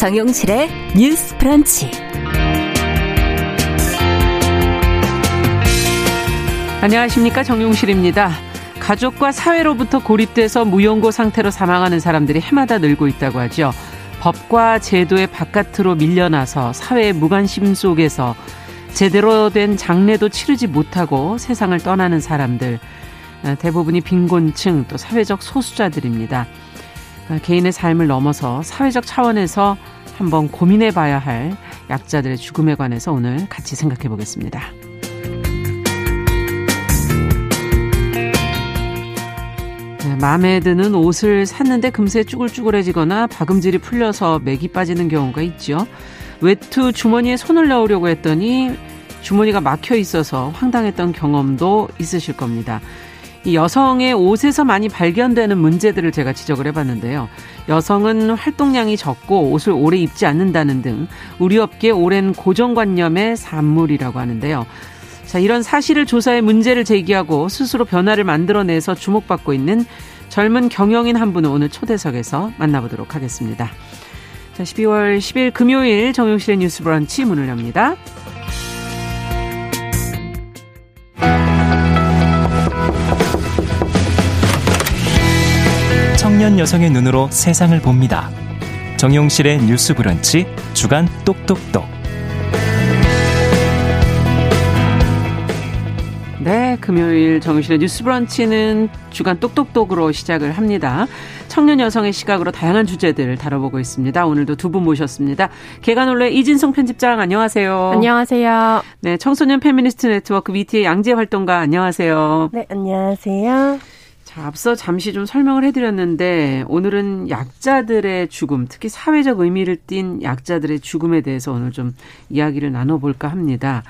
정용실의 뉴스 프런치. 안녕하십니까. 정용실입니다. 가족과 사회로부터 고립돼서 무용고 상태로 사망하는 사람들이 해마다 늘고 있다고 하죠. 법과 제도의 바깥으로 밀려나서 사회의 무관심 속에서 제대로 된 장례도 치르지 못하고 세상을 떠나는 사람들. 대부분이 빈곤층 또 사회적 소수자들입니다. 개인의 삶을 넘어서 사회적 차원에서 한번 고민해 봐야 할 약자들의 죽음에 관해서 오늘 같이 생각해 보겠습니다. 네, 마음에 드는 옷을 샀는데 금세 쭈글쭈글해지거나 박음질이 풀려서 맥이 빠지는 경우가 있죠. 외투 주머니에 손을 넣으려고 했더니 주머니가 막혀 있어서 황당했던 경험도 있으실 겁니다. 이 여성의 옷에서 많이 발견되는 문제들을 제가 지적을 해봤는데요. 여성은 활동량이 적고 옷을 오래 입지 않는다는 등 우리 업계 오랜 고정관념의 산물이라고 하는데요. 자, 이런 사실을 조사해 문제를 제기하고 스스로 변화를 만들어내서 주목받고 있는 젊은 경영인 한 분을 오늘 초대석에서 만나보도록 하겠습니다. 자, 12월 10일 금요일 정용실의 뉴스 브런치 문을 엽니다. 여성의 눈으로 세상을 봅니다. 정용실의 뉴스 브런치 주간 똑똑똑. 네, 금요일 정용실의 뉴스 브런치는 주간 똑똑똑으로 시작을 합니다. 청년 여성의 시각으로 다양한 주제들을 다뤄보고 있습니다. 오늘도 두 분 모셨습니다. 계간홀로 이진송 편집장 안녕하세요. 안녕하세요. 네, 청소년 페미니스트 네트워크 위티의 양재 활동가 안녕하세요. 네, 안녕하세요. 자, 앞서 잠시 좀 설명을 해드렸는데 오늘은 약자들의 죽음, 특히 사회적 의미를 띤 약자들의 죽음에 대해서 오늘 좀 이야기를 나눠볼까 합니다.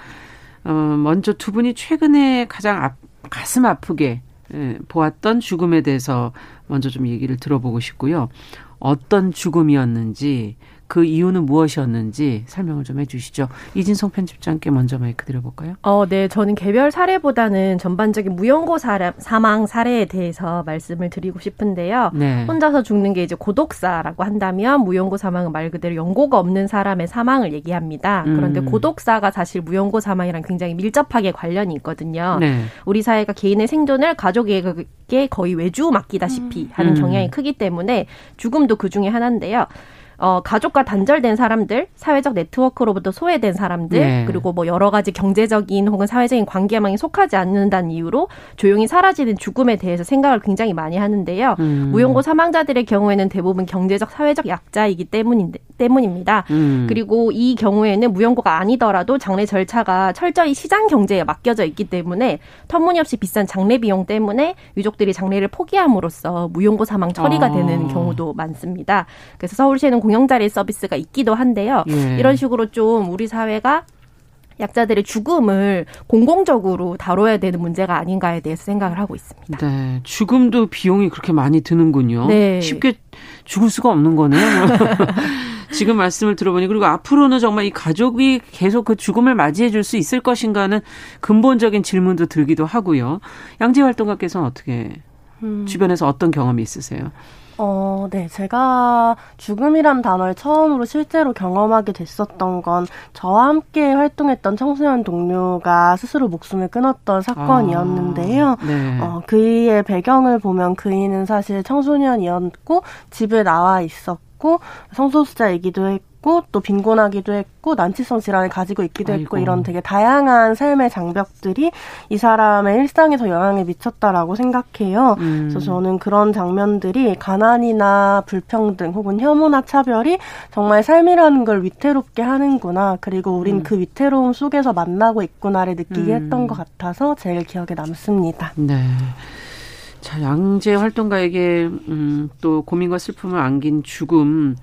어, 먼저 두 분이 최근에 가장 아, 가슴 아프게 예, 보았던 죽음에 대해서 먼저 좀 얘기를 들어보고 싶고요. 어떤 죽음이었는지 그 이유는 무엇이었는지 설명을 좀 해주시죠. 이진성 편집장께 먼저 마이크 드려볼까요? 어, 네. 저는 개별 사례보다는 전반적인 무연고 사람, 사망 사례에 대해서 말씀을 드리고 싶은데요. 네. 혼자서 죽는 게 이제 고독사라고 한다면 무연고 사망은 말 그대로 연고가 없는 사람의 사망을 얘기합니다. 그런데 음. 고독사가 사실 무연고 사망이랑 굉장히 밀접하게 관련이 있거든요. 네. 우리 사회가 개인의 생존을 가족에게 거의 외주 맡기다시피 하는 음. 경향이 크기 때문에 죽음도 그 중에 하나인데요. 어, 가족과 단절된 사람들, 사회적 네트워크로부터 소외된 사람들, 네. 그리고 뭐 여러 가지 경제적인 혹은 사회적인 관계망에 속하지 않는다는 이유로 조용히 사라지는 죽음에 대해서 생각을 굉장히 많이 하는데요. 음. 무용고 사망자들의 경우에는 대부분 경제적, 사회적 약자이기 때문인데, 때문입니다. 음. 그리고 이 경우에는 무용고가 아니더라도 장례 절차가 철저히 시장 경제에 맡겨져 있기 때문에 터무니없이 비싼 장례 비용 때문에 유족들이 장례를 포기함으로써 무용고 사망 처리가 어. 되는 경우도 많습니다. 그래서 서울시에는 공영 자리 서비스가 있기도 한데요. 예. 이런 식으로 좀 우리 사회가 약자들의 죽음을 공공적으로 다뤄야 되는 문제가 아닌가에 대해서 생각을 하고 있습니다. 네, 죽음도 비용이 그렇게 많이 드는군요. 네. 쉽게 죽을 수가 없는 거네요. 지금 말씀을 들어보니 그리고 앞으로는 정말 이 가족이 계속 그 죽음을 맞이해 줄 수 있을 것인가는 근본적인 질문도 들기도 하고요. 양재 활동가께서는 어떻게 음. 주변에서 어떤 경험이 있으세요? 어, 네. 제가 죽음이란 단어를 처음으로 실제로 경험하게 됐었던 건 저와 함께 활동했던 청소년 동료가 스스로 목숨을 끊었던 사건이었는데요. 아, 네. 어, 그의 배경을 보면 그이는 사실 청소년이었고 집에 나와 있었고 성소수자이기도 했고 했고 또 빈곤하기도 했고 난치성 질환을 가지고 있기도 아이고. 했고 이런 되게 다양한 삶의 장벽들이 이 사람의 일상에 더 영향을 미쳤다라고 생각해요. 음. 그래서 저는 그런 장면들이 가난이나 불평등 혹은 혐오나 차별이 정말 삶이라는 걸 위태롭게 하는구나. 그리고 우린 음. 그 위태로움 속에서 만나고 있구나를 느끼게 음. 했던 것 같아서 제일 기억에 남습니다. 네. 자, 양재 활동가에게 음, 또 고민과 슬픔을 안긴 죽음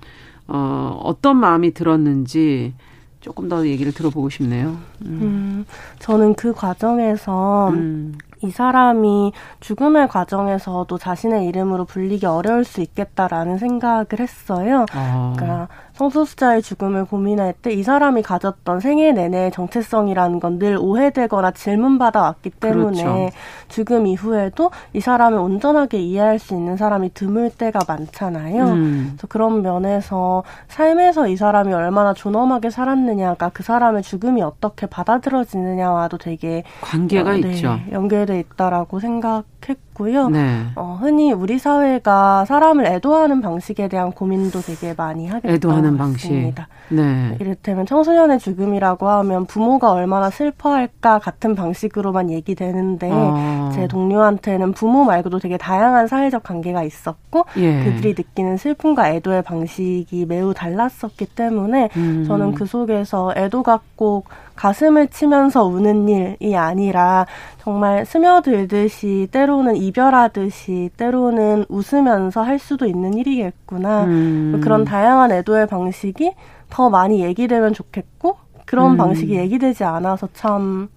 어, 어떤 마음이 들었는지 조금 더 얘기를 들어보고 싶네요. 음. 음 저는 그 과정에서 음. 이 사람이 죽음의 과정에서도 자신의 이름으로 불리기 어려울 수 있겠다라는 생각을 했어요. 아. 그러니까 성소수자의 죽음을 고민할 때 이 사람이 가졌던 생애 내내 정체성이라는 건 늘 오해되거나 질문받아 왔기 때문에 그렇죠. 죽음 이후에도 이 사람을 온전하게 이해할 수 있는 사람이 드물 때가 많잖아요. 음. 그래서 그런 면에서 삶에서 이 사람이 얼마나 존엄하게 살았느냐가 그 사람의 죽음이 어떻게 받아들여지느냐와도 되게 관계가 어, 네, 있죠. 연결돼 있다라고 생각 했고요. 네. 어, 흔히 우리 사회가 사람을 애도하는 방식에 대한 고민도 되게 많이 하게 애도하는 방식. 네. 이를테면 청소년의 죽음이라고 하면 부모가 얼마나 슬퍼할까 같은 방식으로만 얘기되는데 어. 제 동료한테는 부모 말고도 되게 다양한 사회적 관계가 있었고 예. 그들이 느끼는 슬픔과 애도의 방식이 매우 달랐었기 때문에 음. 저는 그 속에서 애도가 꼭 가슴을 치면서 우는 일이 아니라 정말 스며들듯이 때로 는 이별하듯이 때로는 웃으면서 할 수도 있는 일이겠구나. 음. 그런 다양한 애도의 방식이 더 많이 얘기되면 좋겠고 그런 음. 방식이 얘기되지 않아서 참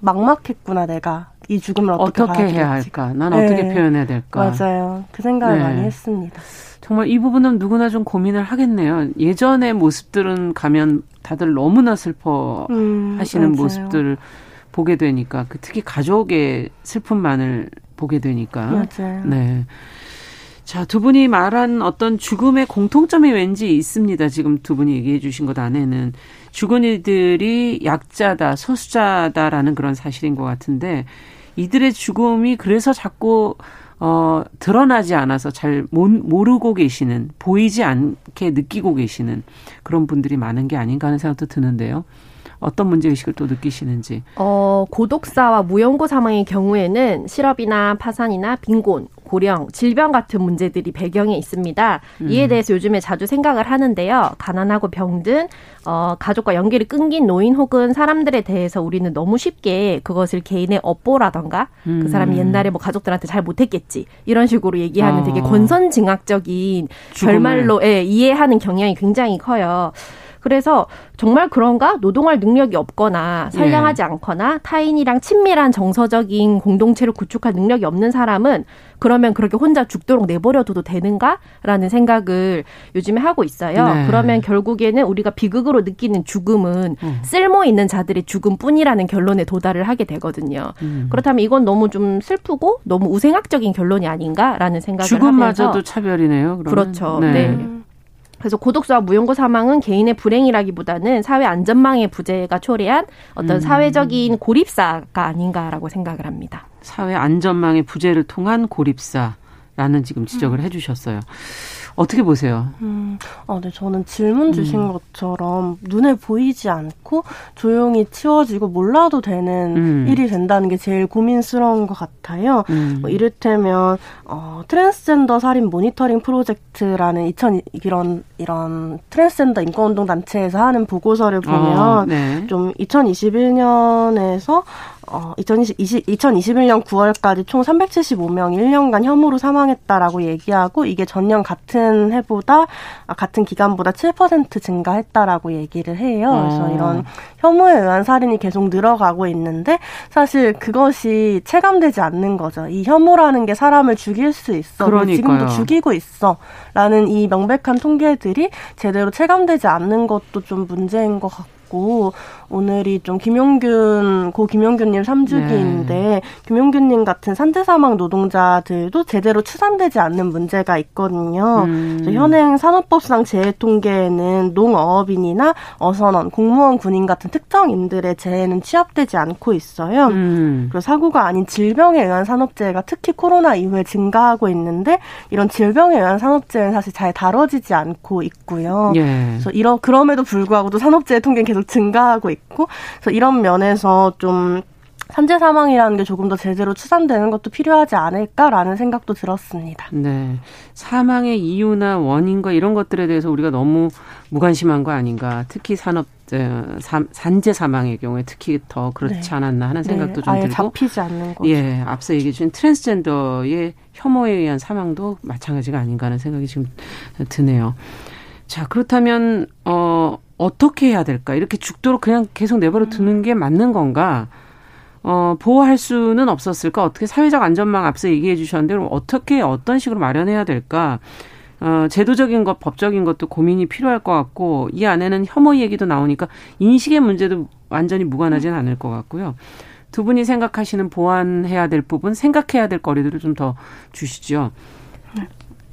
막막했구나 내가 이 죽음을 어떻게, 어떻게 해야 할까? 난 네. 어떻게 표현해야 될까? 맞아요. 그 생각을 네. 많이 했습니다. 정말 이 부분은 누구나 좀 고민을 하겠네요. 예전의 모습들은 가면 다들 너무나 슬퍼 음, 하시는 모습들을 보게 되니까 그 특히 가족의 슬픔만을 보게 되니까. 맞아요. 네. 자, 두 분이 말한 어떤 죽음의 공통점이 왠지 있습니다. 지금 두 분이 얘기해 주신 것 안에는 죽은 이들이 약자다, 소수자다라는 그런 사실인 것 같은데 이들의 죽음이 그래서 자꾸 어, 드러나지 않아서 잘 모르고 계시는, 보이지 않게 느끼고 계시는 그런 분들이 많은 게 아닌가 하는 생각도 드는데요. 어떤 문제 의식을 또 느끼시는지. 어, 고독사와 무연고 사망의 경우에는 실업이나 파산이나 빈곤, 고령, 질병 같은 문제들이 배경에 있습니다. 음. 이에 대해서 요즘에 자주 생각을 하는데요. 가난하고 병든 어, 가족과 연결이 끊긴 노인 혹은 사람들에 대해서 우리는 너무 쉽게 그것을 개인의 업보라던가 그 음. 그 사람이 옛날에 뭐 가족들한테 잘 못했겠지 이런 식으로 얘기하는 어. 되게 권선징악적인 결말로 예, 이해하는 경향이 굉장히 커요. 그래서 정말 그런가 노동할 능력이 없거나 선량하지 예. 않거나 타인이랑 친밀한 정서적인 공동체를 구축할 능력이 없는 사람은 그러면 그렇게 혼자 죽도록 내버려둬도 되는가라는 생각을 요즘에 하고 있어요. 네. 그러면 결국에는 우리가 비극으로 느끼는 죽음은 음. 쓸모 있는 자들의 죽음뿐이라는 결론에 도달을 하게 되거든요. 음. 그렇다면 이건 너무 좀 슬프고 너무 우생학적인 결론이 아닌가라는 생각을 죽음마저도 차별이네요. 그러면. 그렇죠. 네. 네. 그래서 고독사와 무용고 사망은 개인의 불행이라기보다는 사회 안전망의 부재가 초래한 어떤 음. 사회적인 고립사가 아닌가라고 생각을 합니다. 사회 안전망의 부재를 통한 고립사라는 지금 지적을 음. 해주셨어요. 어떻게 보세요? 음, 아, 네, 저는 질문 주신 음. 것처럼 눈에 보이지 않고 조용히 치워지고 몰라도 되는 음. 일이 된다는 게 제일 고민스러운 것 같아요. 음. 뭐 이를테면 어, 트랜스젠더 살인 모니터링 프로젝트라는 2000 이런 이런 트랜스젠더 인권운동 단체에서 하는 보고서를 보면 어, 네. 좀 2021년에서 어, 2020, 2021년 9월까지 총 375명이 1년간 혐오로 사망했다라고 얘기하고 이게 전년 같은 해보다 아, 같은 기간보다 7% 증가했다라고 얘기를 해요. 그래서 어. 이런 혐오에 의한 살인이 계속 늘어가고 있는데 사실 그것이 체감되지 않는 거죠. 이 혐오라는 게 사람을 죽일 수 있어. 그러니까요. 지금도 죽이고 있어.라는 이 명백한 통계들이 제대로 체감되지 않는 것도 좀 문제인 것 같고. 오늘이 좀 김용균 고 김용균님 3주기인데 네. 김용균님 같은 산재 사망 노동자들도 제대로 추산되지 않는 문제가 있거든요. 음. 현행 산업법상 재해 통계에는 농어업인이나 어선원, 공무원, 군인 같은 특정인들의 재해는 취합되지 않고 있어요. 음. 그리고 사고가 아닌 질병에 의한 산업재해가 특히 코로나 이후에 증가하고 있는데 이런 질병에 의한 산업재해는 사실 잘 다뤄지지 않고 있고요. 예. 그래서 이런 그럼에도 불구하고 도 산업재해 통계는 계속 계속 증가하고 있고 그래서 이런 면에서 좀 산재 사망이라는 게 조금 더 제대로 추산되는 것도 필요하지 않을까라는 생각도 들었습니다. 네. 사망의 이유나 원인과 이런 것들에 대해서 우리가 너무 무관심한 거 아닌가. 특히 산업 산재 사망의 경우에 특히 더 그렇지 네. 않았나 하는 생각도 네. 좀 아예 들고 잡히지 않는 거죠. 예, 앞서 얘기해 주신 트랜스젠더의 혐오에 의한 사망도 마찬가지가 아닌가 하는 생각이 지금 드네요. 자, 그렇다면 어 어떻게 해야 될까? 이렇게 죽도록 그냥 계속 내버려 두는 게 맞는 건가? 어, 보호할 수는 없었을까? 어떻게 사회적 안전망 앞서 얘기해 주셨는데 그럼 어떻게 어떤 식으로 마련해야 될까? 어, 제도적인 것, 법적인 것도 고민이 필요할 것 같고 이 안에는 혐오 얘기도 나오니까 인식의 문제도 완전히 무관하지는 않을 것 같고요. 두 분이 생각하시는 보완해야 될 부분, 생각해야 될 거리들을 좀 더 주시죠.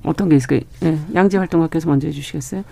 어떤 게 있을까요? 네, 양재 활동가께서 먼저 해주시겠어요?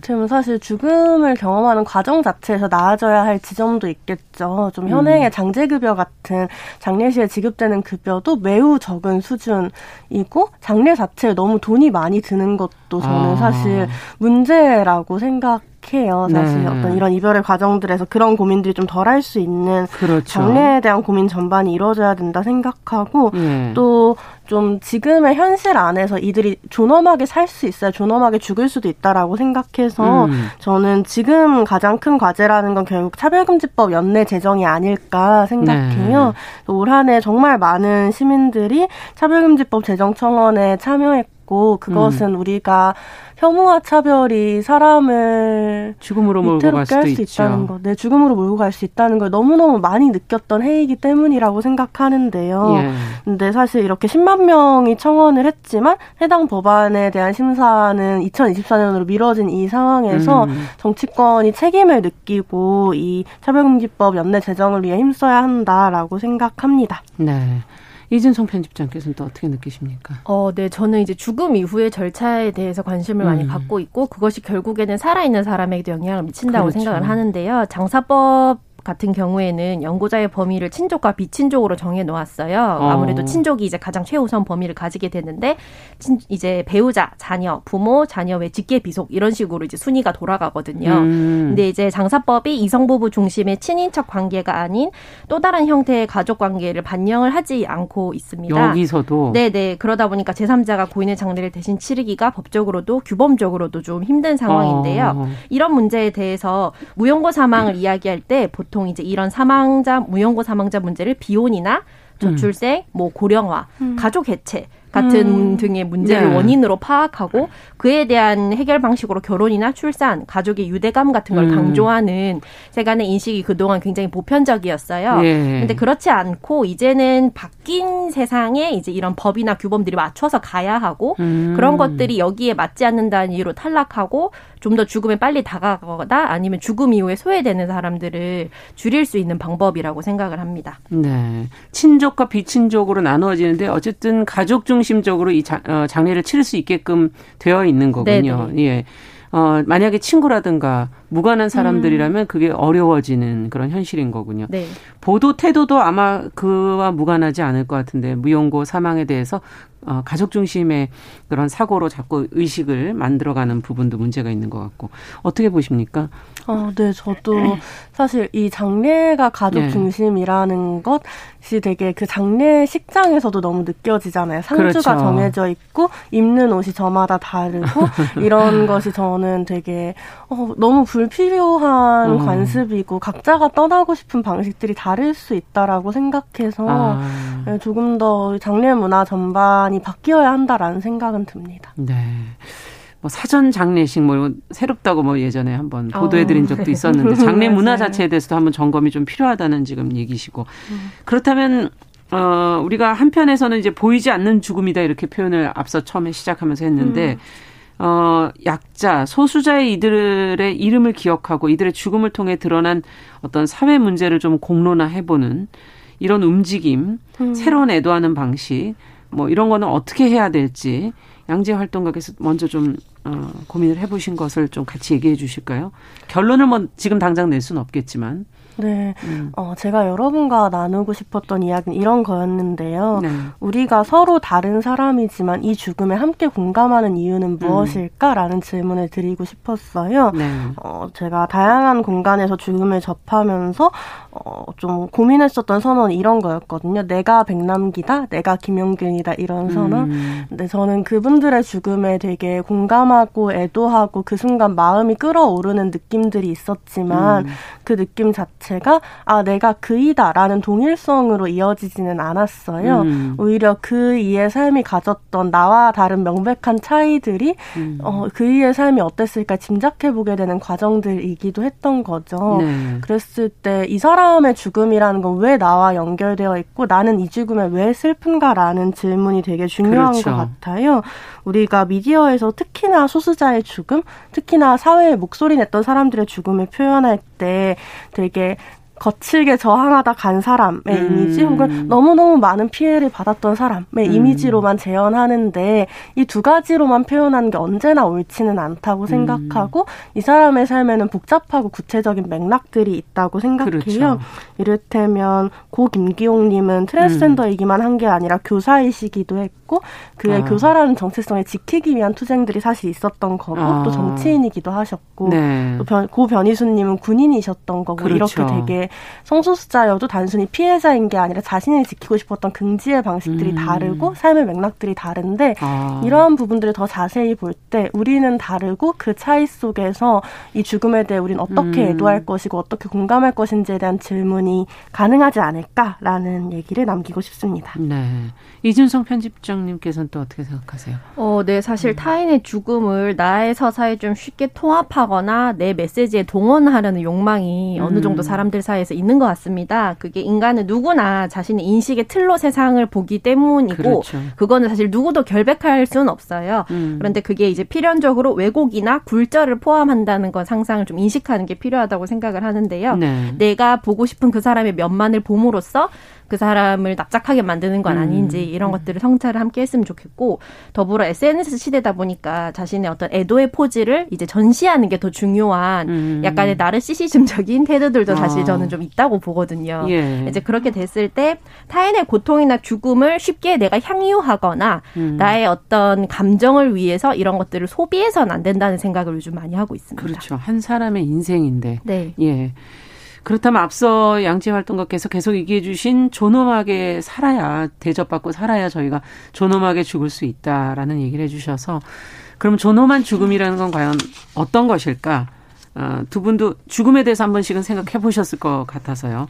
저는 사실 죽음을 경험하는 과정 자체에서 나아져야 할 지점도 있겠죠. 좀 현행의 음. 장제급여 같은 장례 시에 지급되는 급여도 매우 적은 수준이고 장례 자체에 너무 돈이 많이 드는 것도 저는 아. 사실 문제라고 생각. 해요. 사실 네. 어떤 이런 이별의 과정들에서 그런 고민들이 좀 덜 할 수 있는 그렇죠. 장래에 대한 고민 전반이 이루어져야 된다 생각하고 네. 또좀 지금의 현실 안에서 이들이 존엄하게 살 수 있어야 존엄하게 죽을 수도 있다라고 생각해서 음. 저는 지금 가장 큰 과제라는 건 결국 차별금지법 연내 제정이 아닐까 생각해요. 네. 올한 해 정말 많은 시민들이 차별금지법 제정 청원에 참여했고 그것은 음. 우리가 혐오와 차별이 사람을 죽음으로 몰고 갈 수도 수 있다는 거, 네, 죽음으로 몰고 갈 수 있다는 걸 너무너무 많이 느꼈던 해이기 때문이라고 생각하는데요. 예. 근데 사실 이렇게 10만 명이 청원을 했지만 해당 법안에 대한 심사는 2024년으로 미뤄진 이 상황에서 음. 정치권이 책임을 느끼고 이 차별금지법 연내 제정을 위해 힘써야 한다라고 생각합니다. 네. 이진성 편집장께서는 또 어떻게 느끼십니까? 어, 네, 저는 이제 죽음 이후의 절차에 대해서 관심을 음. 많이 갖고 있고 그것이 결국에는 살아있는 사람에게도 영향을 미친다고 그렇죠. 생각을 하는데요. 장사법 같은 경우에는 연고자의 범위를 친족과 비친족으로 정해 놓았어요. 어. 아무래도 친족이 이제 가장 최우선 범위를 가지게 되는데 친, 이제 배우자, 자녀, 부모, 자녀 외 직계 비속 이런 식으로 이제 순위가 돌아가거든요. 음. 근데 이제 장사법이 이성 부부 중심의 친인척 관계가 아닌 또 다른 형태의 가족 관계를 반영을 하지 않고 있습니다. 여기서도 네, 네. 그러다 보니까 제3자가 고인의 장례를 대신 치르기가 법적으로도 규범적으로도 좀 힘든 상황인데요. 어. 이런 문제에 대해서 무용고 사망을 이야기할 때 보통 보통 이제 이런 사망자 무연고 사망자 문제를 비혼이나 저출생, 음. 뭐 고령화, 음. 가족 해체 같은 음. 등의 문제를 네. 원인으로 파악하고 그에 대한 해결 방식으로 결혼이나 출산, 가족의 유대감 같은 걸 음. 강조하는 세간의 인식이 그동안 굉장히 보편적이었어요. 예. 근데 그렇지 않고 이제는 바뀐 세상에 이제 이런 법이나 규범들이 맞춰서 가야 하고 음. 그런 것들이 여기에 맞지 않는다는 이유로 탈락하고 좀 더 죽음에 빨리 다가가거나 아니면 죽음 이후에 소외되는 사람들을 줄일 수 있는 방법이라고 생각을 합니다. 네. 친족과 비친족으로 나누어지는데 어쨌든 가족 중 중심적으로 이 자, 어, 장례를 치를 수 있게끔 되어 있는 거군요. 네네. 예. 어, 만약에 친구라든가 무관한 사람들이라면 음. 그게 어려워지는 그런 현실인 거군요. 네. 보도 태도도 아마 그와 무관하지 않을 것 같은데 무용고 사망에 대해서 어, 가족 중심의 그런 사고로 자꾸 의식을 만들어가는 부분도 문제가 있는 것 같고 어떻게 보십니까? 어, 네, 저도 사실 이 장례가 가족 네. 중심이라는 것이 되게 그 장례식장에서도 너무 느껴지잖아요. 상주가 그렇죠. 정해져 있고 입는 옷이 저마다 다르고 이런 것이 저는 되게 어, 너무 불필요한 음. 관습이고 각자가 떠나고 싶은 방식들이 다를 수 있다라고 생각해서 아. 네, 조금 더 장례 문화 전반 이 바뀌어야 한다라는 생각은 듭니다. 네. 뭐 사전 장례식 뭐 새롭다고 뭐 예전에 한번 보도해 드린 어. 적도 있었는데 장례 문화 자체에 대해서도 한번 점검이 좀 필요하다는 지금 얘기시고 음. 그렇다면 어 우리가 한편에서는 이제 보이지 않는 죽음이다 이렇게 표현을 앞서 처음에 시작하면서 했는데 음. 어 약자 소수자의 이들의 이름을 기억하고 이들의 죽음을 통해 드러난 어떤 사회 문제를 좀 공론화해 보는 이런 움직임, 음. 새로운 애도하는 방식 뭐 이런 거는 어떻게 해야 될지 양재 활동가께서 먼저 좀 어, 고민을 해보신 것을 좀 같이 얘기해 주실까요? 결론을 뭐 지금 당장 낼 수는 없겠지만. 네. 음. 어, 제가 여러분과 나누고 싶었던 이야기는 이런 거였는데요. 네. 우리가 서로 다른 사람이지만 이 죽음에 함께 공감하는 이유는 음. 무엇일까라는 음. 질문을 드리고 싶었어요. 네. 어, 제가 다양한 공간에서 죽음을 접하면서 어, 좀 고민했었던 선언이 이런 거였거든요. 내가 백남기다, 내가 김영균이다 이런 선언. 음. 근데 저는 그분들의 죽음에 되게 공감하고 애도하고 그 순간 마음이 끌어오르는 느낌들이 있었지만 음. 그 느낌 자체가 아 내가 그이다라는 동일성으로 이어지지는 않았어요. 음. 오히려 그 이의 삶이 가졌던 나와 다른 명백한 차이들이 음. 어, 그 이의 삶이 어땠을까 짐작해 보게 되는 과정들이기도 했던 거죠. 네. 그랬을 때 이 사람 사람의 죽음이라는 건 왜 나와 연결되어 있고 나는 이 죽음에 왜 슬픈가라는 질문이 되게 중요한 그렇죠. 것 같아요. 우리가 미디어에서 특히나 소수자의 죽음, 특히나 사회에 목소리 냈던 사람들의 죽음을 표현할 때 되게 거칠게 저항하다 간 사람의 음. 이미지 혹은 너무너무 많은 피해를 받았던 사람의 음. 이미지로만 재현하는데 이 두 가지로만 표현하는 게 언제나 옳지는 않다고 음. 생각하고 음. 이 사람의 삶에는 복잡하고 구체적인 맥락들이 있다고 생각해요. 그렇죠. 이를테면 고 김기용님은 트랜스젠더이기만 한 게 아니라 교사이시기도 했고 그의 아. 교사라는 정체성을 지키기 위한 투쟁들이 사실 있었던 거고 아. 또 정치인이기도 하셨고 네. 또 고 변희수님은 군인이셨던 거고 그렇죠. 이렇게 되게 성소수자여도 단순히 피해자인 게 아니라 자신을 지키고 싶었던 긍지의 방식들이 음. 다르고 삶의 맥락들이 다른데 아. 이러한 부분들을 더 자세히 볼 때 우리는 다르고 그 차이 속에서 이 죽음에 대해 우리는 어떻게 음. 애도할 것이고 어떻게 공감할 것인지에 대한 질문이 가능하지 않을까라는 얘기를 남기고 싶습니다. 네. 이준성 편집장 님께서는 또 어떻게 생각하세요? 어, 네, 사실 음. 타인의 죽음을 나의 서사에 좀 쉽게 통합하거나 내 메시지에 동원하려는 욕망이 음. 어느 정도 사람들 사이에서 있는 것 같습니다. 그게 인간은 누구나 자신의 인식의 틀로 세상을 보기 때문이고 그렇죠. 그거는 사실 누구도 결백할 수는 없어요. 음. 그런데 그게 이제 필연적으로 왜곡이나 굴절을 포함한다는 건 상상을 좀 인식하는 게 필요하다고 생각을 하는데요. 네. 내가 보고 싶은 그 사람의 면만을 봄으로써 그 사람을 납작하게 만드는 건 음. 아닌지 이런 음. 것들을 성찰을 함께 했으면 좋겠고 더불어 SNS 시대다 보니까 자신의 어떤 애도의 포즈를 이제 전시하는 게 더 중요한 음. 약간의 나르시시즘적인 태도들도 사실 아. 저는 좀 있다고 보거든요. 예. 이제 그렇게 됐을 때 타인의 고통이나 죽음을 쉽게 내가 향유하거나 음. 나의 어떤 감정을 위해서 이런 것들을 소비해서는 안 된다는 생각을 요즘 많이 하고 있습니다. 그렇죠. 한 사람의 인생인데. 네. 예. 그렇다면 앞서 양지 활동가께서 계속 얘기해 주신 존엄하게 살아야 대접받고 살아야 저희가 존엄하게 죽을 수 있다라는 얘기를 해 주셔서 그럼 존엄한 죽음이라는 건 과연 어떤 것일까? 어, 두 분도 죽음에 대해서 한 번씩은 생각해 보셨을 것 같아서요.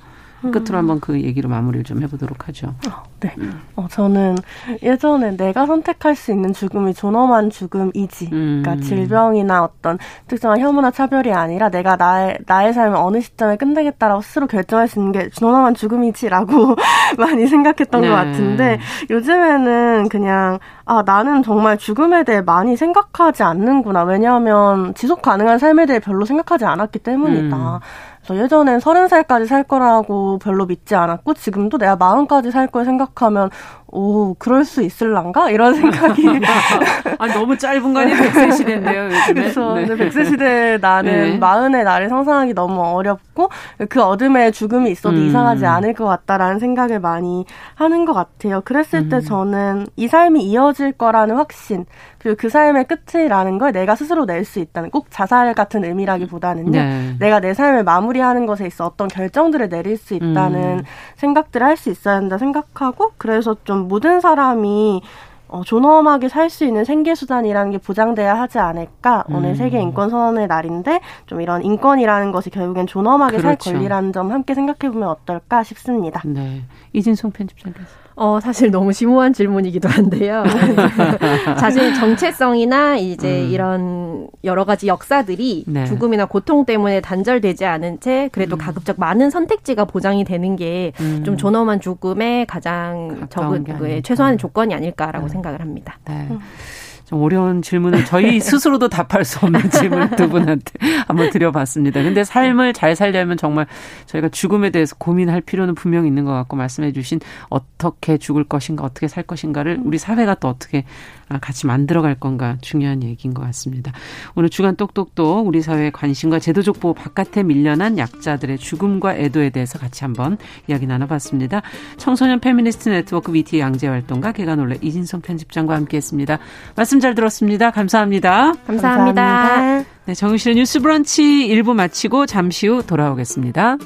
끝으로 한번 그 얘기로 마무리를 좀 해보도록 하죠. 어, 네. 음. 어, 저는 예전에 내가 선택할 수 있는 죽음이 존엄한 죽음이지. 그러니까 음. 그러니까 질병이나 어떤 특정한 혐오나 차별이 아니라 내가 나의, 나의 삶을 어느 시점에 끝내겠다라고 스스로 결정할 수 있는 게 존엄한 죽음이지라고 많이 생각했던 네. 것 같은데 요즘에는 그냥 아, 나는 정말 죽음에 대해 많이 생각하지 않는구나. 왜냐하면 지속 가능한 삶에 대해 별로 생각하지 않았기 때문이다. 음. 그래서 예전엔 서른 살까지 살 거라고 별로 믿지 않았고 지금도 내가 마흔까지 살 걸 생각하면 오, 그럴 수 있을란가? 이런 생각이. 아, 너무 짧은 거 아니에요? 백세 시대인데요, 요즘에. 그래서 네. 백세 시대 나는 네. 마흔의 나를 상상하기 너무 어렵고 그 어둠에 죽음이 있어도 음. 이상하지 않을 것 같다라는 생각을 많이 하는 것 같아요. 그랬을 때 음. 저는 이 삶이 이어질 거라는 확신, 그리고 그 삶의 끝이라는 걸 내가 스스로 낼 수 있다는 꼭 자살 같은 의미라기보다는요. 네. 내가 내 삶을 마무리하는 것에 있어 어떤 결정들을 내릴 수 있다는 음. 생각들을 할 수 있어야 한다 생각하고 그래서 좀 모든 사람이 어, 존엄하게 살 수 있는 생계 수단이라는 게 보장돼야 하지 않을까. 음. 오늘 세계 인권 선언의 날인데 좀 이런 인권이라는 것이 결국엔 존엄하게 그렇죠. 살 권리라는 점 함께 생각해 보면 어떨까 싶습니다. 네. 이진송 편집장께서. 어, 사실 너무 심오한 질문이기도 한데요. 자신의 정체성이나 이제 음. 이런 여러 가지 역사들이 네. 죽음이나 고통 때문에 단절되지 않은 채 그래도 음. 가급적 많은 선택지가 보장이 되는 게좀 음. 존엄한 죽음의 가장 적은 그 최소한의 조건이 아닐까라고 네. 생각을 합니다. 네. 음. 좀 어려운 질문을 저희 스스로도 답할 수 없는 질문 두 분한테 한번 드려봤습니다. 근데 삶을 잘 살려면 정말 저희가 죽음에 대해서 고민할 필요는 분명히 있는 것 같고 말씀해 주신 어떻게 죽을 것인가 어떻게 살 것인가를 우리 사회가 또 어떻게 아, 같이 만들어갈 건가 중요한 얘기인 것 같습니다. 오늘 주간 똑똑똑 우리 사회의 관심과 제도적 보호 바깥에 밀려난 약자들의 죽음과 애도에 대해서 같이 한번 이야기 나눠봤습니다. 청소년 페미니스트 네트워크 위티 양재 활동가 계간홀로 이진송 편집장과 함께했습니다. 말씀 잘 들었습니다. 감사합니다. 감사합니다. 감사합니다. 네, 정용실의 뉴스 브런치 1부 마치고 잠시 후 돌아오겠습니다.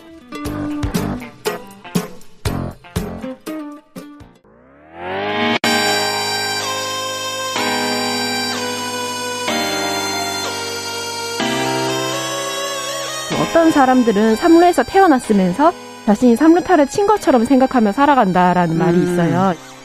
어떤 사람들은 삼루에서 태어났으면서 자신이 삼루타를 친 것처럼 생각하며 살아간다라는 음. 말이 있어요.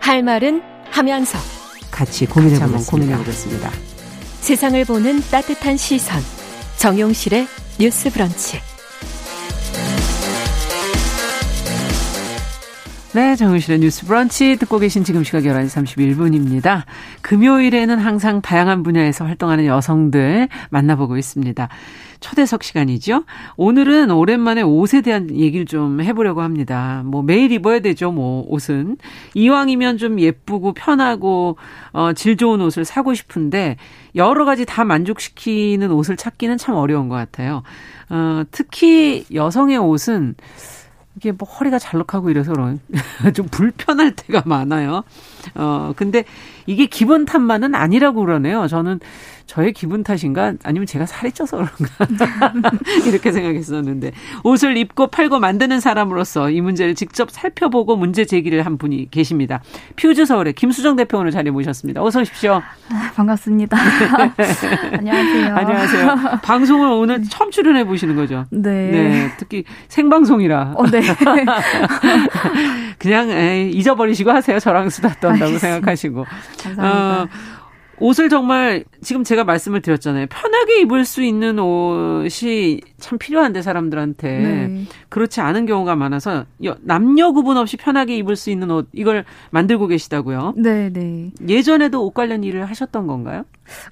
할 말은 하면서 같이 고민해 한번 고민해 보겠습니다. 세상을 보는 따뜻한 시선. 정용실의 뉴스 브런치. 네, 정은실의 뉴스 브런치 듣고 계신 지금 시각 11시 31분입니다. 금요일에는 항상 다양한 분야에서 활동하는 여성들 만나보고 있습니다. 초대석 시간이죠. 오늘은 오랜만에 옷에 대한 얘기를 좀 해보려고 합니다. 뭐 매일 입어야 되죠, 뭐 옷은. 이왕이면 좀 예쁘고 편하고 어, 질 좋은 옷을 사고 싶은데 여러 가지 다 만족시키는 옷을 찾기는 참 어려운 것 같아요. 어, 특히 여성의 옷은 이게 뭐 허리가 잘록하고 이래서 좀 불편할 때가 많아요. 어, 근데 이게 기분 탓만은 아니라고 그러네요. 저는 저의 기분 탓인가 아니면 제가 살이 쪄서 그런가 이렇게 생각했었는데 옷을 입고 팔고 만드는 사람으로서 이 문제를 직접 살펴보고 문제 제기를 한 분이 계십니다. 퓨즈 서울의 김수정 대표 오늘 자리에 모셨습니다. 어서 오십시오. 아, 반갑습니다. 안녕하세요. 안녕하세요. 방송을 오늘 처음 출연해 보시는 거죠? 네. 네. 특히 생방송이라. 어, 네. 그냥 에이, 잊어버리시고 하세요. 저랑 수다 떤다고 생각하시고. 감사합니다. 어, 옷을 정말 지금 제가 말씀을 드렸잖아요. 편하게 입을 수 있는 옷이 참 필요한데 사람들한테 네. 그렇지 않은 경우가 많아서 남녀 구분 없이 편하게 입을 수 있는 옷 이걸 만들고 계시다고요. 네, 네. 예전에도 옷 관련 일을 하셨던 건가요?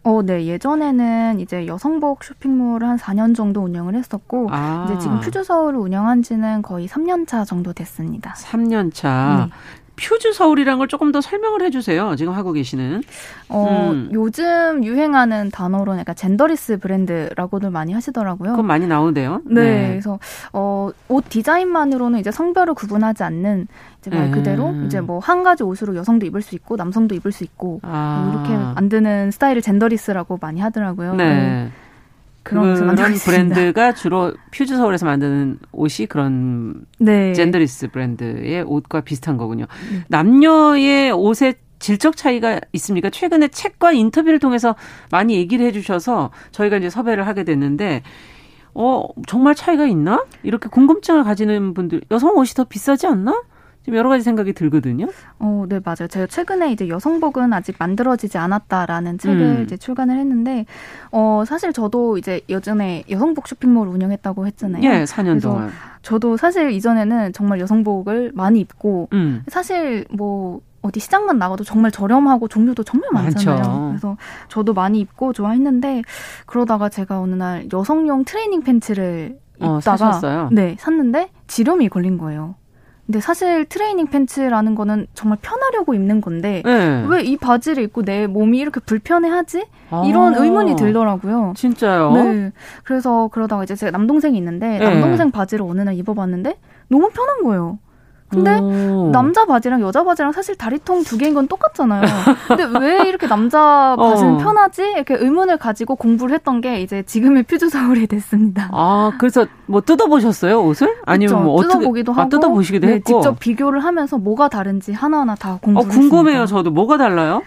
어, 네. 예전에는 이제 여성복 쇼핑몰을 한 4년 정도 운영을 했었고 아. 이제 지금 퓨즈 서울을 운영한 지는 거의 3년 차 정도 됐습니다. 3년 차. 네. 퓨즈 서울이라는 걸 조금 더 설명을 해주세요. 지금 하고 계시는. 어, 음. 요즘 유행하는 단어로 약간 젠더리스 브랜드라고들 많이 하시더라고요. 그건 많이 나오는데요. 네, 네. 그래서 어, 옷 디자인만으로는 이제 성별을 구분하지 않는 이제 말 그대로 음. 이제 뭐 한 가지 옷으로 여성도 입을 수 있고 남성도 입을 수 있고 아. 이렇게 만드는 스타일을 젠더리스라고 많이 하더라고요. 네. 네. 그런, 그런 브랜드가 주로 퓨즈 서울에서 만드는 옷이 그런 네. 젠더리스 브랜드의 옷과 비슷한 거군요. 음. 남녀의 옷의 질적 차이가 있습니까? 최근에 책과 인터뷰를 통해서 많이 얘기를 해주셔서 저희가 이제 섭외를 하게 됐는데, 어, 정말 차이가 있나? 이렇게 궁금증을 가지는 분들, 여성 옷이 더 비싸지 않나? 지금 여러 가지 생각이 들거든요. 어, 네, 맞아요. 제가 최근에 이제 여성복은 아직 만들어지지 않았다라는 책을 음. 이제 출간을 했는데, 어, 사실 저도 이제 요즘에 여성복 쇼핑몰 운영했다고 했잖아요. 예, 4년 동안. 저도 사실 이전에는 정말 여성복을 많이 입고, 음. 사실 뭐, 어디 시장만 나가도 정말 저렴하고 종류도 정말 많잖아요. 많죠. 그래서 저도 많이 입고 좋아했는데 그러다가 제가 어느 날 여성용 트레이닝 팬츠를 어, 입다가 어, 네 샀는데 지렴이 걸린 거예요. 근데 사실 트레이닝 팬츠라는 거는 정말 편하려고 입는 건데 네. 왜이 바지를 입고 내 몸이 이렇게 불편해하지? 이런 아, 의문이 들더라고요. 진짜요? 네. 그래서 그러다가 이제 제가 남동생이 있는데 네. 남동생 바지를 어느 날 입어봤는데 너무 편한 거예요. 근데 오. 남자 바지랑 여자 바지랑 사실 다리통 두 개인 건 똑같잖아요. 근데 왜 이렇게 남자 바지는 어. 편하지? 이렇게 의문을 가지고 공부를 했던 게 이제 지금의 퓨즈 서울이 됐습니다. 아, 그래서 뭐 뜯어보셨어요, 옷을? 아니면 뭐 어떻게 뜯어보기도 아, 하고 뜯어보시기도 네, 했고 직접 비교를 하면서 뭐가 다른지 하나하나 다 공부를 어, 궁금해요, 저도. 뭐가 달라요?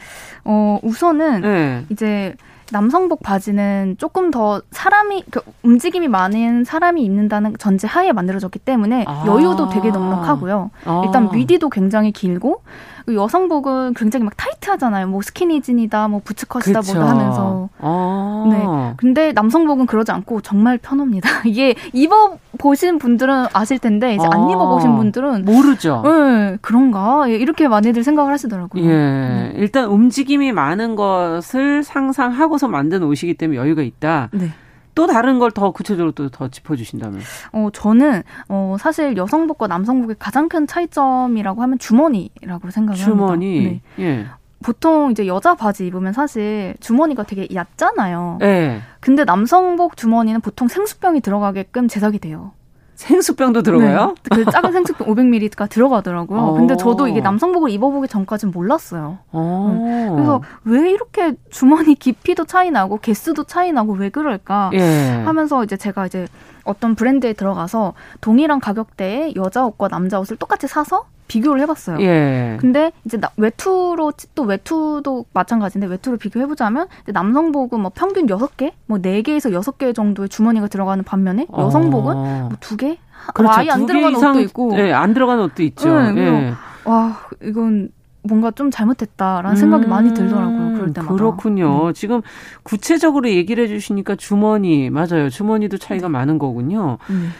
어, 우선은 네. 이제 남성복 바지는 조금 더 사람이 그 움직임이 많은 사람이 입는다는 전제 하에 만들어졌기 때문에 아. 여유도 되게 넉넉하고요. 아. 일단 미디도 굉장히 길고 그 여성복은 굉장히 막 타이트하잖아요. 뭐 스키니진이다, 뭐 부츠컷이다, 그쵸. 뭐다 하면서. 아. 네. 근데 남성복은 그러지 않고 정말 편합니다. 이게 입어 보신 분들은 아실 텐데 이제 안 아. 입어 보신 분들은 모르죠. 네, 그런가 예, 이렇게 많이들 생각을 하시더라고요. 예. 네. 일단 움직임이 많은 것을 상상하고서 만든 옷이기 때문에 여유가 있다. 네. 또 다른 걸 더 구체적으로 또 더 짚어주신다면? 어, 저는, 어, 사실 여성복과 남성복의 가장 큰 차이점이라고 하면 주머니라고 생각을 주머니? 합니다. 네. 예. 보통 이제 여자 바지 입으면 사실 주머니가 되게 얕잖아요. 네. 근데 남성복 주머니는 보통 생수병이 들어가게끔 제작이 돼요. 생수병도 들어가요? 네. 그 작은 생수병 500ml가 들어가더라고요. 어. 근데 저도 이게 남성복을 입어보기 전까지는 몰랐어요. 어. 네. 그래서 왜 이렇게 주머니 깊이도 차이 나고 개수도 차이 나고 왜 그럴까 예. 하면서 이제 제가 이제 어떤 브랜드에 들어가서 동일한 가격대에 여자 옷과 남자 옷을 똑같이 사서 비교를 해봤어요. 예. 근데 이제 나, 외투로 또 외투도 마찬가지인데 외투로 비교해보자면 남성복은 뭐 평균 6개, 뭐 4개에서 6개 정도의 주머니가 들어가는 반면에 어. 여성복은 뭐 2개? 그렇죠. 아예 안 들어가는 이상, 옷도 있고. 네, 안 들어가는 옷도 있죠. 네, 예. 와, 이건 뭔가 좀 잘못됐다라는 음, 생각이 많이 들더라고요. 그럴 때마다. 그렇군요. 네. 지금 구체적으로 얘기를 해주시니까 주머니 맞아요. 주머니도 차이가 네. 많은 거군요. 음.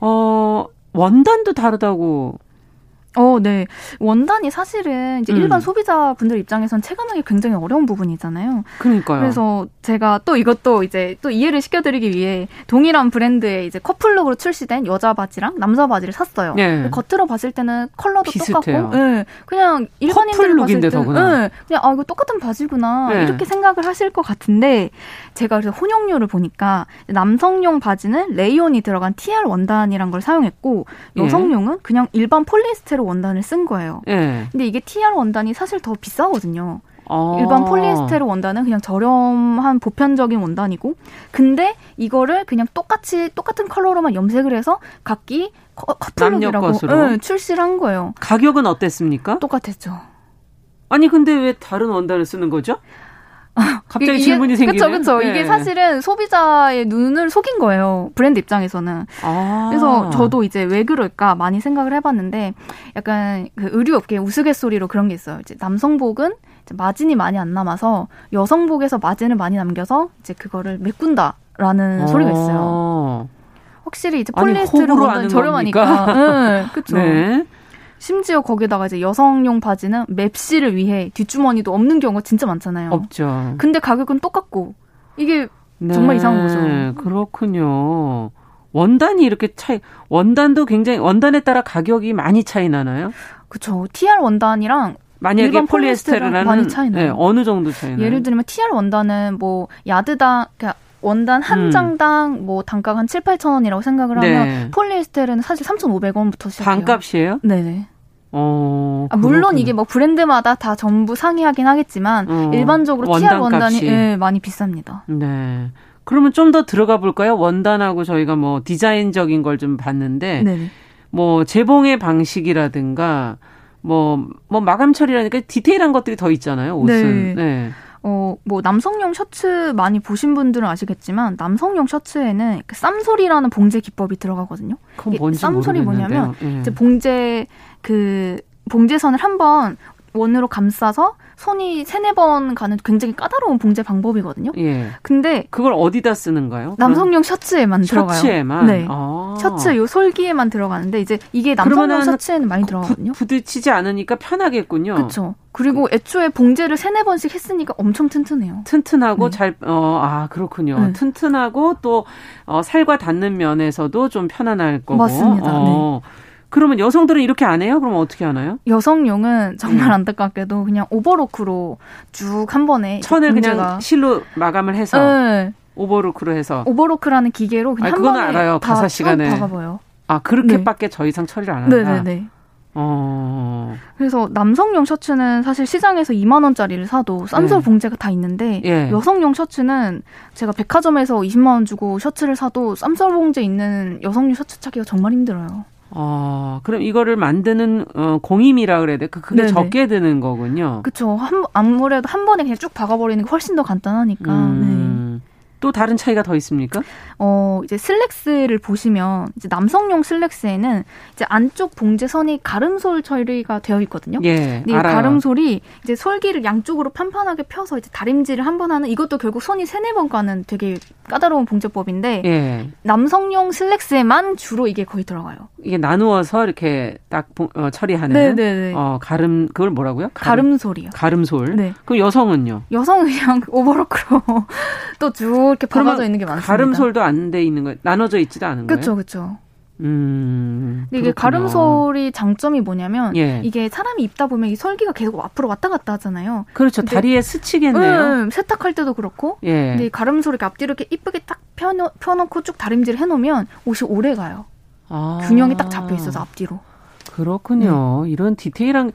어 원단도 다르다고 어, 네. 원단이 사실은 이제 음. 일반 소비자분들 입장에선 체감하기 굉장히 어려운 부분이잖아요. 그러니까요. 그래서 제가 또 이것도 이제 또 이해를 시켜드리기 위해 동일한 브랜드의 이제 커플룩으로 출시된 여자 바지랑 남자 바지를 샀어요. 네. 겉으로 봤을 때는 컬러도 비슷해요. 똑같고, 네. 그냥 일반인들 봤을 때, 네. 그냥 아 이거 똑같은 바지구나 네. 이렇게 생각을 하실 것 같은데 제가 그래서 혼용료를 보니까 남성용 바지는 레이온이 들어간 TR 원단이란 걸 사용했고 예. 여성용은 그냥 일반 폴리에스테로 원단을 쓴 거예요. 예. 근데 이게 TR 원단이 사실 더 비싸거든요. 어. 일반 폴리에스테르 원단은 그냥 저렴한 보편적인 원단이고, 근데 이거를 그냥 똑같이 똑같은 컬러로만 염색을 해서 각기 커플룩이라고 네, 출시를 한 거예요. 가격은 어땠습니까? 똑같았죠. 아니 근데 왜 다른 원단을 쓰는 거죠? 갑자기 이게, 질문이 생기네. 그렇죠, 그렇죠. 네. 이게 사실은 소비자의 눈을 속인 거예요. 브랜드 입장에서는. 아. 그래서 저도 이제 왜 그럴까 많이 생각을 해봤는데, 약간 그 의류업계 우스갯소리로 그런 게 있어요. 이제 남성복은 이제 마진이 많이 안 남아서 여성복에서 마진을 많이 남겨서 이제 그거를 메꾼다라는 아. 소리가 있어요. 확실히 이제 폴리에스테르 저렴하니까. 네, 그렇죠. 네. 심지어 거기다가 이제 여성용 바지는 맵시를 위해 뒷주머니도 없는 경우가 진짜 많잖아요. 없죠. 근데 가격은 똑같고 이게 네, 정말 이상한 거죠. 그렇군요. 원단이 이렇게 차이 원단도 굉장히 원단에 따라 가격이 많이 차이 나나요? 그렇죠. TR 원단이랑 만약에 폴리에스테르라는 많이 차이 나요. 네, 어느 정도 차이 나요? 예를 들면 TR 원단은 뭐 야드당 그러니까 원단 한 음. 장당 뭐 단가가 한 7, 8천 원이라고 생각을 하면 네. 폴리에스테르는 사실 3,500원부터 시작해요. 반값이에요? 네네. 어, 아, 물론 이게 뭐 브랜드마다 다 전부 상이하긴 하겠지만 어, 일반적으로 원단 TR 원단이 네, 많이 비쌉니다. 네. 그러면 좀 더 들어가 볼까요? 원단하고 저희가 뭐 디자인적인 걸 좀 봤는데 네. 뭐 재봉의 방식이라든가 뭐뭐 뭐 마감 처리라니까 디테일한 것들이 더 있잖아요. 옷은. 네. 네. 어, 뭐 남성용 셔츠 많이 보신 분들은 아시겠지만 남성용 셔츠에는 그 쌈소리라는 봉제 기법이 들어가거든요. 쌈소리 뭐냐면 예. 이제 봉제 그 봉제선을 한번 원으로 감싸서 손이 세네 번 가는 굉장히 까다로운 봉제 방법이거든요. 예. 근데 그걸 어디다 쓰는가요? 남성용 셔츠에만 들어가요. 셔츠에만. 네. 아. 셔츠 요 솔기에만 들어가는데 이제 이게 남성용 셔츠에는 많이 들어가거든요. 부, 부딪히지 않으니까 편하겠군요. 그렇죠. 그리고 그, 애초에 봉제를 세네 번씩 했으니까 엄청 튼튼해요. 튼튼하고 네. 잘, 어, 아, 그렇군요. 네. 튼튼하고 또, 어, 살과 닿는 면에서도 좀 편안할 거고. 맞습니다. 어. 네. 그러면 여성들은 이렇게 안 해요? 그럼 어떻게 하나요? 여성용은 정말 음. 안타깝게도 그냥 오버로크로 쭉 한 번에 천을 그냥 실로 마감을 해서 네. 오버로크로 해서 오버로크라는 기계로 그냥 아, 한 번에 알아요. 가사 시간에 박아봐요. 아 그렇게밖에 네. 더 이상 처리를 안 한다. 네네네. 어. 그래서 남성용 셔츠는 사실 시장에서 2만 원짜리를 사도 쌈솔 네. 봉제가 다 있는데 예. 여성용 셔츠는 제가 백화점에서 20만 원 주고 셔츠를 사도 쌈솔 봉제 있는 여성용 셔츠 찾기가 정말 힘들어요. 어, 그럼 이거를 만드는 어, 공임이라 그래야 돼. 그 그게 네네. 적게 드는 거군요. 그렇죠. 한 아무래도 한 번에 그냥 쭉 박아버리는 게 훨씬 더 간단하니까. 음. 네. 또 다른 차이가 더 있습니까? 어, 이제 슬랙스를 보시면 이제 남성용 슬랙스에는 이제 안쪽 봉제선이 가름솔 처리가 되어 있거든요. 예, 근데 이 가름솔이 이제 솔기를 양쪽으로 판판하게 펴서 이제 다림질을 한 번 하는 이것도 결국 손이 세네 번 가는 되게 까다로운 봉제법인데 예. 남성용 슬랙스에만 주로 이게 거의 들어가요. 이게 나누어서 이렇게 딱 어, 처리하는 네네네. 어, 가름 그걸 뭐라고요? 가름, 솔이요 가름솔. 네. 그럼 여성은요? 여성은 그냥 오버로크로 또쭉 이렇게 박아져 있는 게 많습니다. 가름솔도 안 돼 있는 거예요. 나눠져 있지도 않은 거예요. 그렇죠, 그렇죠. 음. 근데 이게 가름솔이 장점이 뭐냐면 예. 이게 사람이 입다 보면 이 설기가 계속 앞으로 왔다 갔다 하잖아요. 그렇죠. 다리에 스치겠네요. 음, 세탁할 때도 그렇고. 예. 근데 가름솔 이렇게 앞뒤로 이렇게 이쁘게 딱 펴놓, 펴놓고 쭉 다림질 해놓으면 옷이 오래 가요. 아. 균형이 딱 잡혀 있어서 앞뒤로. 그렇군요. 네. 이런 디테일한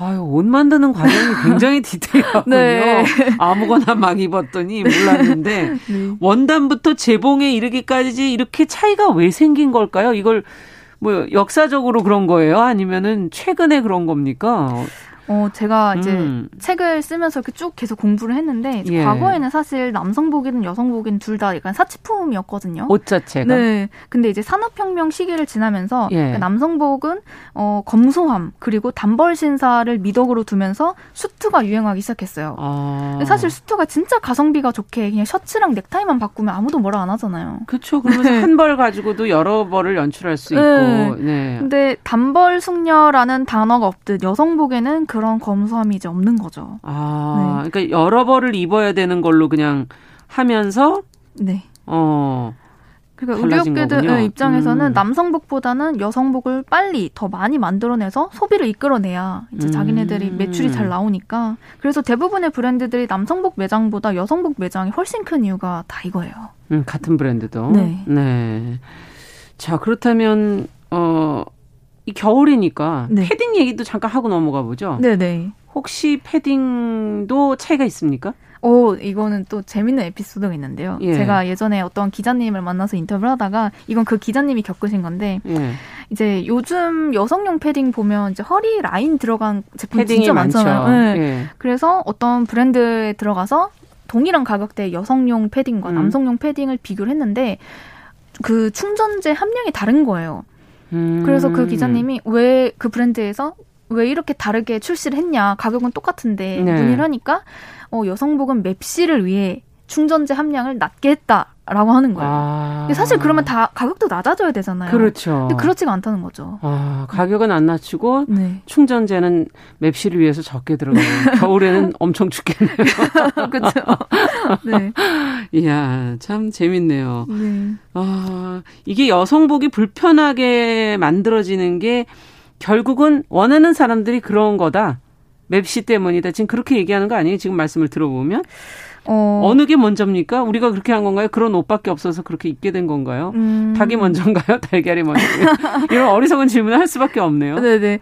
아유, 옷 만드는 과정이 굉장히 디테일하군요. 네. 아무거나 막 입었더니 몰랐는데 네. 원단부터 재봉에 이르기까지 이렇게 차이가 왜 생긴 걸까요? 이걸 뭐 역사적으로 그런 거예요? 아니면은 최근에 그런 겁니까? 어, 제가 이제 음. 책을 쓰면서 이렇게 쭉 계속 공부를 했는데 예. 과거에는 사실 남성복이든 여성복이든 둘 다 약간 사치품이었거든요. 옷 자체가. 네. 근데 이제 산업혁명 시기를 지나면서 예. 그러니까 남성복은 어, 검소함 그리고 단벌 신사를 미덕으로 두면서 수트가 유행하기 시작했어요. 아. 사실 수트가 진짜 가성비가 좋게 그냥 셔츠랑 넥타이만 바꾸면 아무도 뭐라 안 하잖아요. 그렇죠. 그러면서 네. 한벌 가지고도 여러 벌을 연출할 수 있고. 네. 네. 근데 단벌 숙녀라는 단어가 없듯 여성복에는 그 그런 검소함이 이제 없는 거죠. 아, 네. 그러니까 여러 벌을 입어야 되는 걸로 그냥 하면서 네. 어. 그러니까 의료계들 입장에서는 음. 남성복보다는 여성복을 빨리 더 많이 만들어내서 소비를 이끌어내야 이제 음. 자기네들이 매출이 잘 나오니까 그래서 대부분의 브랜드들이 남성복 매장보다 여성복 매장이 훨씬 큰 이유가 다 이거예요. 음, 같은 브랜드도. 네. 네. 자 그렇다면 어 이 겨울이니까 네. 패딩 얘기도 잠깐 하고 넘어가 보죠. 네네. 혹시 패딩도 차이가 있습니까? 오, 이거는 또 재밌는 에피소드가 있는데요. 예. 제가 예전에 어떤 기자님을 만나서 인터뷰를 하다가 이건 그 기자님이 겪으신 건데 예. 이제 요즘 여성용 패딩 보면 이제 허리 라인 들어간 제품 진짜 많잖아요. 네. 예. 그래서 어떤 브랜드에 들어가서 동일한 가격대 여성용 패딩과 음. 남성용 패딩을 비교를 했는데 그 충전재 함량이 다른 거예요. 음. 그래서 그 기자님이 왜 그 브랜드에서 왜 이렇게 다르게 출시를 했냐 가격은 똑같은데 네. 문의를 하니까 어, 여성복은 맵시를 위해 충전재 함량을 낮게 했다 라고 하는 거예요. 아. 사실 그러면 다 가격도 낮아져야 되잖아요. 그렇죠. 근데 그렇지가 않다는 거죠. 아, 가격은 안 낮추고 네. 충전재는 맵시를 위해서 적게 들어가요. 겨울에는 엄청 춥겠네요. 그렇죠. 네. 이야, 참 재밌네요. 네. 아, 이게 여성복이 불편하게 만들어지는 게 결국은 원하는 사람들이 그런 거다. 맵시 때문이다. 지금 그렇게 얘기하는 거 아니에요? 지금 말씀을 들어보면. 어. 어느 게 먼저입니까? 우리가 그렇게 한 건가요? 그런 옷밖에 없어서 그렇게 입게 된 건가요? 음. 닭이 먼저인가요? 달걀이 먼저인가요? 이런 어리석은 질문을 할 수밖에 없네요. 네네.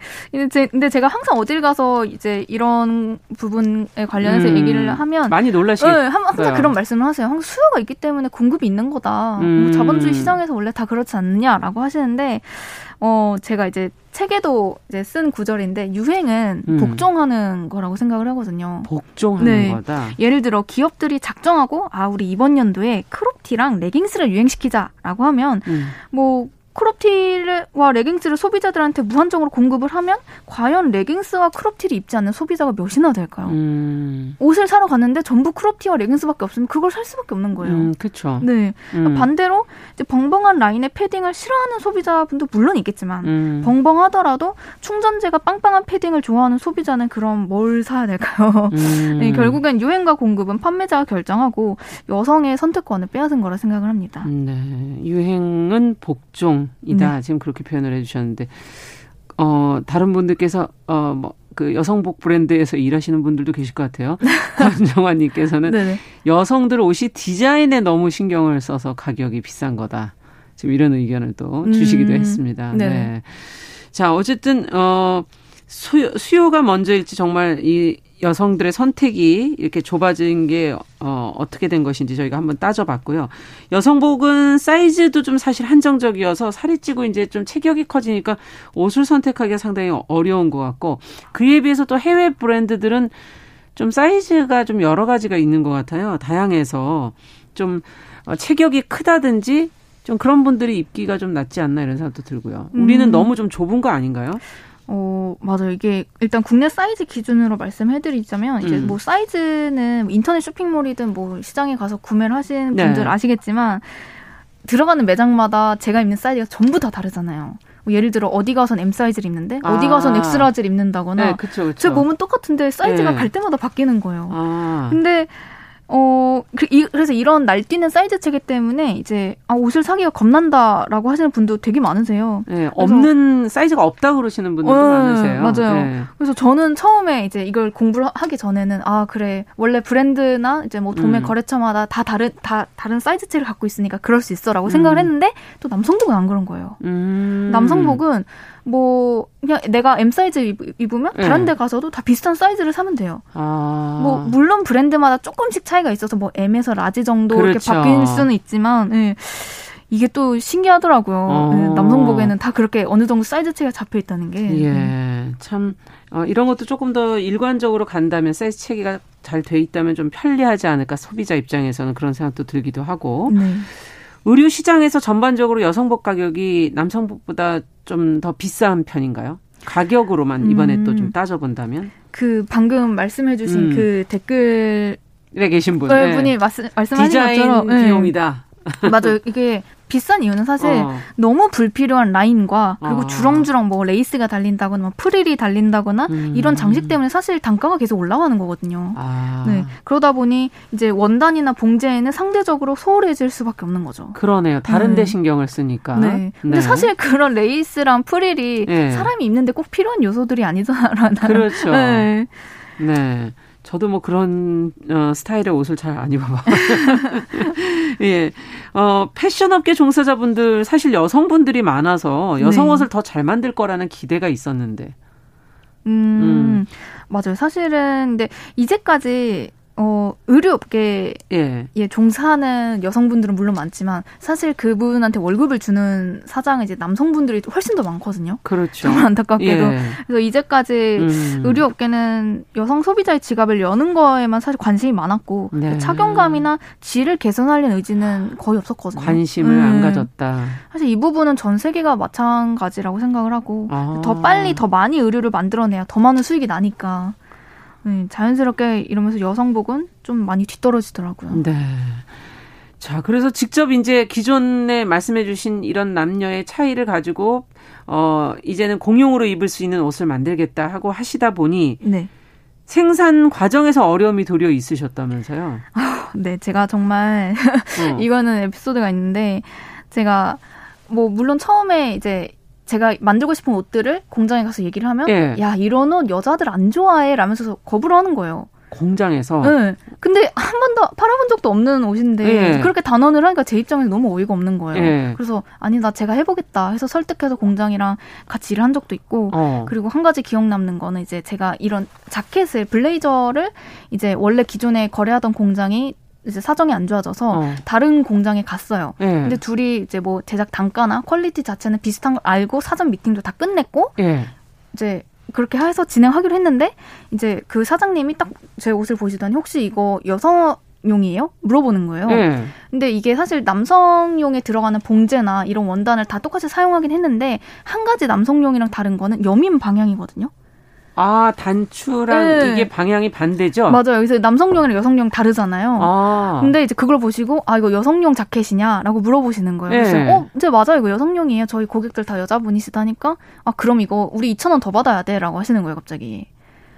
근데 제 가 항상 어딜 가서 이제 이런 부분에 관련해서 음. 얘기를 하면 많이 놀라시겠어요. 네, 항상 그런 말씀을 하세요. 항상 수요가 있기 때문에 공급이 있는 거다. 뭐 음. 뭐 자본주의 시장에서 원래 다 그렇지 않느냐라고 하시는데 어, 제가 이제 책에도 이제 쓴 구절인데 유행은 음. 복종하는 거라고 생각을 하거든요. 복종하는 네. 거다. 예를 들어 기업들이 작정하고 아 우리 이번 연도에 크롭티랑 레깅스를 유행시키자라고 하면 음. 뭐 크롭티와 레깅스를 소비자들한테 무한정으로 공급을 하면 과연 레깅스와 크롭티를 입지 않는 소비자가 몇이나 될까요? 음. 옷을 사러 갔는데 전부 크롭티와 레깅스밖에 없으면 그걸 살 수밖에 없는 거예요. 음, 그렇죠. 네. 음. 반대로 이제 벙벙한 라인의 패딩을 싫어하는 소비자분도 물론 있겠지만 음. 벙벙하더라도 충전재가 빵빵한 패딩을 좋아하는 소비자는 그럼 뭘 사야 될까요? 음. 네, 결국엔 유행과 공급은 판매자가 결정하고 여성의 선택권을 빼앗은 거라 생각을 합니다. 네. 유행은 복종 이다 네. 지금 그렇게 표현을 해주셨는데 어 다른 분들께서 어뭐 그 여성복 브랜드에서 일하시는 분들도 계실 것 같아요. 권정환님께서는 여성들 옷이 디자인에 너무 신경을 써서 가격이 비싼 거다. 지금 이런 의견을 또 주시기도 음. 했습니다. 네. 네. 자 어쨌든 어 수요, 수요가 먼저일지 정말 이 여성들의 선택이 이렇게 좁아진 게 어, 어떻게 된 것인지 저희가 한번 따져봤고요. 여성복은 사이즈도 좀 사실 한정적이어서 살이 찌고 이제 좀 체격이 커지니까 옷을 선택하기가 상당히 어려운 것 같고 그에 비해서 또 해외 브랜드들은 좀 사이즈가 좀 여러 가지가 있는 것 같아요. 다양해서 좀 어, 체격이 크다든지 좀 그런 분들이 입기가 좀 낫지 않나 이런 생각도 들고요. 우리는 음. 너무 좀 좁은 거 아닌가요? 어, 맞아요. 이게 일단 국내 사이즈 기준으로 말씀해드리자면 이제 음. 뭐 사이즈는 인터넷 쇼핑몰이든 뭐 시장에 가서 구매를 하시는 네. 분들 아시겠지만 들어가는 매장마다 제가 입는 사이즈가 전부 다 다르잖아요. 뭐 예를 들어 어디 가선 M 사이즈를 입는데 아. 어디 가선 X-large를 입는다거나 네, 그쵸, 그쵸. 제 몸은 똑같은데 사이즈가 네. 갈 때마다 바뀌는 거예요. 아. 근데 어, 그, 이, 그래서 이런 날뛰는 사이즈 체계 때문에 이제, 아, 옷을 사기가 겁난다라고 하시는 분도 되게 많으세요. 네, 없는 사이즈가 없다고 그러시는 분들도 네, 많으세요. 맞아요. 네. 그래서 저는 처음에 이제 이걸 공부를 하기 전에는, 아, 그래. 원래 브랜드나 이제 뭐 도매 음. 거래처마다 다 다른, 다 다른 사이즈 체계를 갖고 있으니까 그럴 수 있어 라고 음. 생각을 했는데, 또 남성복은 안 그런 거예요. 음. 남성복은 뭐, 그냥 내가 M 사이즈 입으면 네. 다른 데 가서도 다 비슷한 사이즈를 사면 돼요. 아. 뭐 물론 브랜드마다 조금씩 차이가 있어서 뭐 M에서 large 정도 그렇죠. 이렇게 바뀔 수는 있지만 네. 이게 또 신기하더라고요. 어. 네, 남성복에는 다 그렇게 어느 정도 사이즈 차이가 잡혀 있다는 게. 예. 네. 참 어, 이런 것도 조금 더 일관적으로 간다면 사이즈 체계가 잘 돼 있다면 좀 편리하지 않을까 소비자 입장에서는 그런 생각도 들기도 하고. 네. 의류 시장에서 전반적으로 여성복 가격이 남성복보다 좀 더 비싼 편인가요? 가격으로만 이번에 음. 또좀 따져본다면? 그 방금 말씀해주신 음. 그 댓글에 계신 분, 네. 분이 말씀, 말씀하신 디자인 것처럼 비용이다. 네. 맞아요. 이게 비싼 이유는 사실 어. 너무 불필요한 라인과 그리고 어. 주렁주렁 뭐 레이스가 달린다거나 뭐 프릴이 달린다거나 음. 이런 장식 때문에 사실 단가가 계속 올라가는 거거든요. 아. 네. 그러다 보니 이제 원단이나 봉제에는 상대적으로 소홀해질 수밖에 없는 거죠. 그러네요. 다른 데 네. 신경을 쓰니까. 네. 근데 네. 사실 그런 레이스랑 프릴이 네. 사람이 입는데 꼭 필요한 요소들이 아니잖아요. 그렇죠. 네. 네. 저도 뭐 그런 어, 스타일의 옷을 잘 안 입어봐. 예. 어, 패션업계 종사자분들 사실 여성분들이 많아서 여성 네. 옷을 더 잘 만들 거라는 기대가 있었는데. 음, 음. 맞아요. 사실은 근데 이제까지 어, 의료업계에 예. 예, 종사하는 여성분들은 물론 많지만 사실 그분한테 월급을 주는 사장은 이제 남성분들이 훨씬 더 많거든요. 그렇죠. 정말 안타깝게도. 예. 그래서 이제까지 음. 의료업계는 여성 소비자의 지갑을 여는 거에만 사실 관심이 많았고 네. 착용감이나 질을 개선하려는 의지는 거의 없었거든요. 관심을 음. 안 가졌다. 사실 이 부분은 전 세계가 마찬가지라고 생각을 하고 아. 더 빨리 더 많이 의류를 만들어내야 더 많은 수익이 나니까. 네, 자연스럽게 이러면서 여성복은 좀 많이 뒤떨어지더라고요. 네. 자, 그래서 직접 이제 기존에 말씀해 주신 이런 남녀의 차이를 가지고 어 이제는 공용으로 입을 수 있는 옷을 만들겠다 하고 하시다 보니 네. 생산 과정에서 어려움이 도리어 있으셨다면서요? 아, 네, 제가 정말 어. 이거는 에피소드가 있는데 제가 뭐 물론 처음에 이제 제가 만들고 싶은 옷들을 공장에 가서 얘기를 하면 예. 야 이런 옷 여자들 안 좋아해 라면서 거부를 하는 거예요. 공장에서. 네. 근데 한 번도 팔아본 적도 없는 옷인데 예. 그렇게 단언을 하니까 제 입장에서 너무 어이가 없는 거예요. 예. 그래서 아니 나 제가 해보겠다 해서 설득해서 공장이랑 같이 일을 한 적도 있고 어. 그리고 한 가지 기억 남는 거는 이제 제가 이런 자켓을 블레이저를 이제 원래 기존에 거래하던 공장이 이제 사정이 안 좋아져서 어. 다른 공장에 갔어요. 예. 근데 둘이 이제 뭐 제작 단가나 quality 자체는 비슷한 걸 알고 사전 미팅도 다 끝냈고 예. 이제 그렇게 해서 진행하기로 했는데 이제 그 사장님이 딱 제 옷을 보시더니 혹시 이거 여성 용이에요? 물어보는 거예요. 네. 근데 이게 사실 남성용에 들어가는 봉제나 이런 원단을 다 똑같이 사용하긴 했는데 한 가지 남성용이랑 다른 거는 여민 방향이거든요. 아, 단추랑 네. 이게 방향이 반대죠? 맞아요. 여기서 남성용이랑 여성용 다르잖아요. 아. 근데 이제 그걸 보시고, 아, 이거 여성용 자켓이냐? 라고 물어보시는 거예요. 네. 그래서, 어, 이제 맞아요. 이거 여성용이에요. 저희 고객들 다 여자분이시다니까? 아, 그럼 이거 우리 2,000원 더 받아야 돼. 라고 하시는 거예요, 갑자기.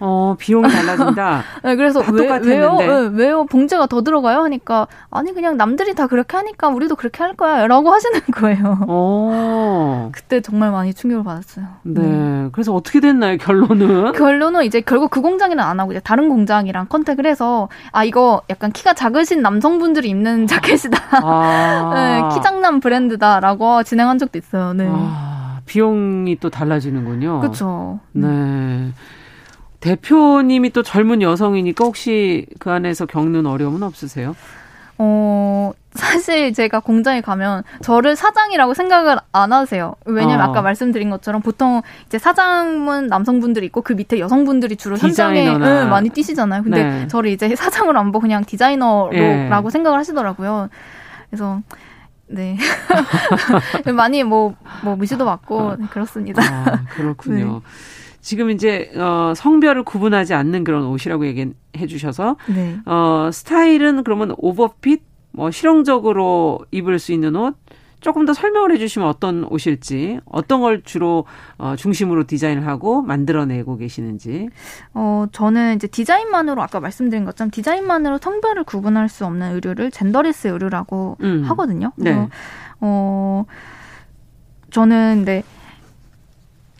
어, 비용이 달라진다. 네, 그래서 왜, 왜요? 네, 왜요? 봉제가 더 들어가요? 하니까 아니 그냥 남들이 다 그렇게 하니까 우리도 그렇게 할 거야라고 하시는 거예요. 어. 그때 정말 많이 충격을 받았어요. 네. 네. 그래서 어떻게 됐나요? 결론은? 결론은 이제 결국 그 공장이랑 안 하고 이제 다른 공장이랑 컨택을 해서 아 이거 약간 키가 작으신 남성분들이 입는 자켓이다. 아. 네, 키 장남 브랜드다라고 진행한 적도 있어요. 네. 아, 비용이 또 달라지는군요. 그렇죠. 네. 대표님이 또 젊은 여성이니까 혹시 그 안에서 겪는 어려움은 없으세요? 어, 사실 제가 공장에 가면 저를 사장이라고 생각을 안 하세요. 왜냐면 어. 아까 말씀드린 것처럼 보통 이제 사장은 남성분들이 있고 그 밑에 여성분들이 주로 현장에 응, 많이 뛰시잖아요. 근데 네. 저를 이제 사장으로 안 보고 그냥 디자이너라고 네. 생각을 하시더라고요. 그래서 네. 많이 뭐, 뭐, 무시도 받고, 네, 그렇습니다. 아, 그렇군요. 네. 지금 이제 어 성별을 구분하지 않는 그런 옷이라고 얘기해 주셔서 네. 어 스타일은 그러면 오버핏 뭐 실용적으로 입을 수 있는 옷 조금 더 설명을 해주시면 어떤 옷일지 어떤 걸 주로 어, 중심으로 디자인을 하고 만들어내고 계시는지. 어 저는 이제 디자인만으로 아까 말씀드린 것처럼 디자인만으로 성별을 구분할 수 없는 의류를 젠더리스 의류라고 음. 하거든요. 네. 어 저는 네.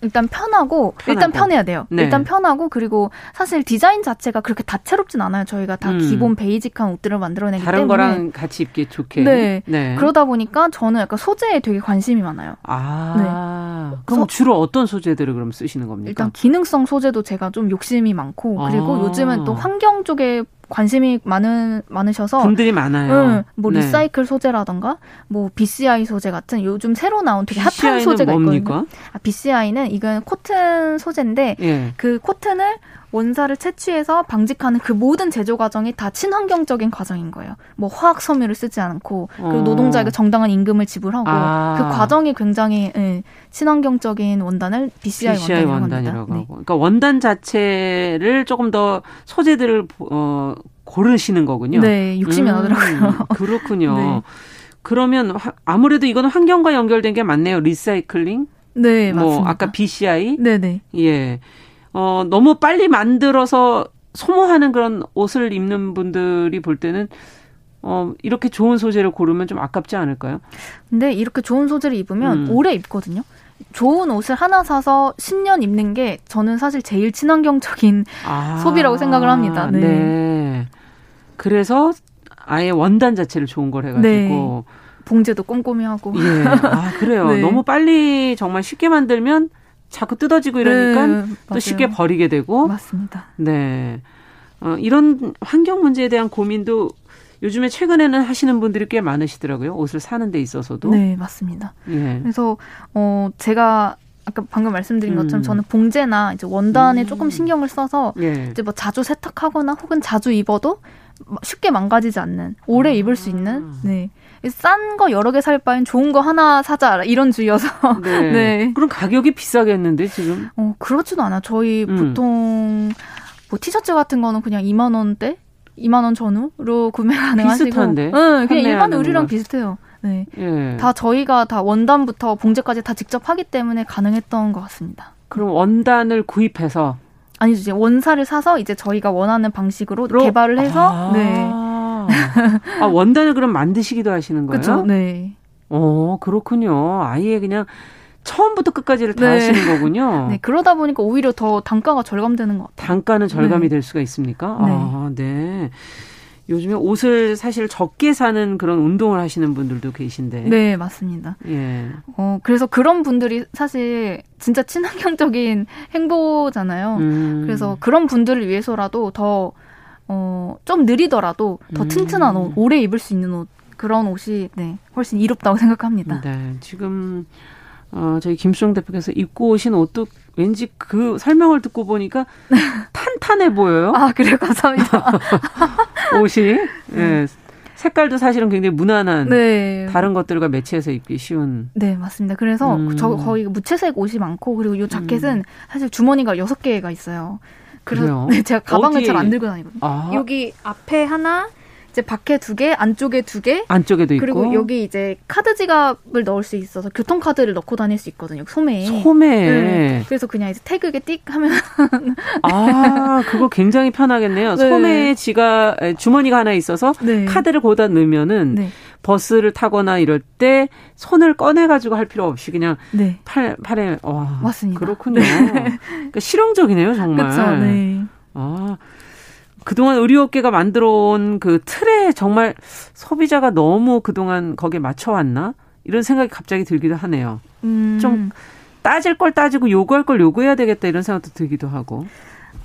일단 편하고, 편하고. 일단 편해야 돼요. 네. 일단 편하고 그리고 사실 디자인 자체가 그렇게 다채롭진 않아요. 저희가 다 음. 기본 베이직한 옷들을 만들어내기 다른 때문에 다른 거랑 같이 입기 좋게. 네. 네. 그러다 보니까 저는 약간 소재에 되게 관심이 많아요. 아. 네. 그럼 소, 주로 어떤 소재들을 그럼 쓰시는 겁니까? 일단 기능성 소재도 제가 좀 욕심이 많고 그리고 아. 요즘은 또 환경 쪽에 관심이 많은 많으셔서 분들이 많아요. 응, 뭐 네. recycle 소재라던가 뭐 BCI 소재 같은 요즘 새로 나온 되게 핫한 소재가 뭡니까? 있거든요. 아, BCI는 이건 코튼 소재인데 예. 그 코튼을 원사를 채취해서 방직하는 그 모든 제조 과정이 다 친환경적인 과정인 거예요. 뭐 화학 섬유를 쓰지 않고 그리고 어. 노동자에게 정당한 임금을 지불하고 아. 그 과정이 굉장히 예, 친환경적인 원단을 BCI, BCI 원단이라고, 원단이라고 네. 그러니까 원단 자체를 조금 더 소재들을 어, 고르시는 거군요. 네, 욕심이 음, 나더라고요. 그렇군요. 네. 그러면 아무래도 이거는 환경과 연결된 게 맞네요. 리사이클링. 네, 뭐 맞습니다. 아까 BCI. 네, 네. 예. 어, 너무 빨리 만들어서 소모하는 그런 옷을 입는 분들이 볼 때는 어, 이렇게 좋은 소재를 고르면 좀 아깝지 않을까요? 근데 이렇게 좋은 소재를 입으면 음. 오래 입거든요. 좋은 옷을 하나 사서 10년 입는 게 저는 사실 제일 친환경적인 아, 소비라고 생각을 합니다. 네. 네. 그래서 아예 원단 자체를 좋은 걸 해가지고. 네. 봉제도 꼼꼼히 하고. 예. 아, 그래요. 네. 너무 빨리 정말 쉽게 만들면 자꾸 뜯어지고 이러니까 네, 또 쉽게 버리게 되고. 맞습니다. 네. 어, 이런 환경 문제에 대한 고민도 요즘에 최근에는 하시는 분들이 꽤 많으시더라고요. 옷을 사는 데 있어서도. 네, 맞습니다. 예. 그래서 어 제가 아까 방금 말씀드린 것처럼 음. 저는 봉제나 이제 원단에 음. 조금 신경을 써서 예. 이제 뭐 자주 세탁하거나 혹은 자주 입어도 쉽게 망가지지 않는 오래 아. 입을 수 있는 네. 싼 거 여러 개 살 바엔 좋은 거 하나 사자 이런 주의여서 네. 네. 그럼 가격이 비싸겠는데 지금? 어 그렇지도 않아. 저희 음. 보통 뭐 티셔츠 같은 거는 그냥 2만 원대, 2만 원 전후로 구매 가능하시고, 비슷한데? 응, 그냥 일반 의류랑 비슷해요. 네, 예. 다 저희가 다 원단부터 봉제까지 다 직접 하기 때문에 가능했던 것 같습니다. 그럼 원단을 구입해서 아니죠. 이제 원사를 사서 이제 저희가 원하는 방식으로 로? 개발을 해서 아~ 네. 아, 원단을 그럼 만드시기도 하시는 거예요? 그렇죠. 네. 어, 그렇군요. 아예 그냥 처음부터 끝까지를 다 네. 하시는 거군요. 네, 그러다 보니까 오히려 더 단가가 절감되는 것 같아요. 단가는 절감이 네. 될 수가 있습니까? 네. 아, 네. 요즘에 옷을 사실 적게 사는 그런 운동을 하시는 분들도 계신데. 네, 맞습니다. 예. 어, 그래서 그런 분들이 사실 진짜 친환경적인 행보잖아요. 음. 그래서 그런 분들을 위해서라도 더, 어, 좀 느리더라도 더 음. 튼튼한 옷, 오래 입을 수 있는 옷, 그런 옷이, 네, 훨씬 이롭다고 생각합니다. 네, 지금, 어, 저희 김수정 대표께서 입고 오신 옷도 왠지 그 설명을 듣고 보니까 탄탄해 보여요. 아, 그래요? 감사합니다. 옷이. 예. 네. 색깔도 사실은 굉장히 무난한 네. 다른 것들과 매치해서 입기 쉬운. 네, 맞습니다. 그래서 음. 저 거의 무채색 옷이 많고 그리고 이 자켓은 음. 사실 주머니가 여섯 개가 있어요. 그래서 네, 제가 가방을 잘 안 들고 다니거든요. 아. 여기 앞에 하나, 이제 밖에 두 개, 안쪽에 두 개. 안쪽에도 있고. 그리고 여기 이제 카드 지갑을 넣을 수 있어서 교통카드를 넣고 다닐 수 있거든요. 소매에. 소매. 네. 그래서 그냥 이제 태그에 띡 하면. 아, 그거 굉장히 편하겠네요. 네. 소매에 지가 주머니가 하나 있어서 네. 카드를 거기다 넣으면은 네. 버스를 타거나 이럴 때 손을 꺼내 가지고 할 필요 없이 그냥 네. 팔 팔에 와. 맞습니다. 그렇군요. 네. 그러니까 실용적이네요, 정말. 그렇죠. 네. 아. 그동안 의료업계가 만들어 온 그 틀에 정말 소비자가 너무 그동안 거기에 맞춰왔나? 이런 생각이 갑자기 들기도 하네요. 음. 좀 따질 걸 따지고 요구할 걸 요구해야 되겠다 이런 생각도 들기도 하고.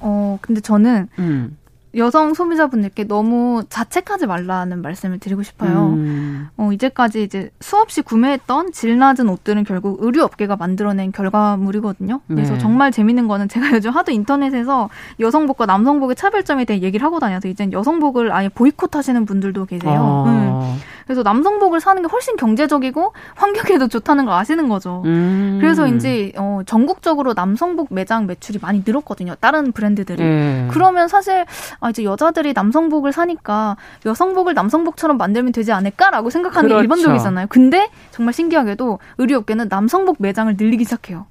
어, 근데 저는 음. 여성 소비자분들께 너무 자책하지 말라는 말씀을 드리고 싶어요. 음. 어, 이제까지 이제 수없이 구매했던 질 낮은 옷들은 결국 의류 업계가 만들어낸 결과물이거든요. 그래서 네. 정말 재밌는 거는 제가 요즘 하도 인터넷에서 여성복과 남성복의 차별점에 대해 얘기를 하고 다녀서 이제 여성복을 아예 보이콧 하시는 분들도 계세요. 아. 음. 그래서 남성복을 사는 게 훨씬 경제적이고 환경에도 좋다는 걸 아시는 거죠. 음. 그래서 이제 어, 전국적으로 남성복 매장 매출이 많이 늘었거든요. 다른 브랜드들이. 네. 그러면 사실 아, 이제 여자들이 남성복을 사니까 여성복을 남성복처럼 만들면 되지 않을까라고 생각하는 그렇죠. 게 일반적이잖아요. 근데 정말 신기하게도 의류업계는 남성복 매장을 늘리기 시작해요.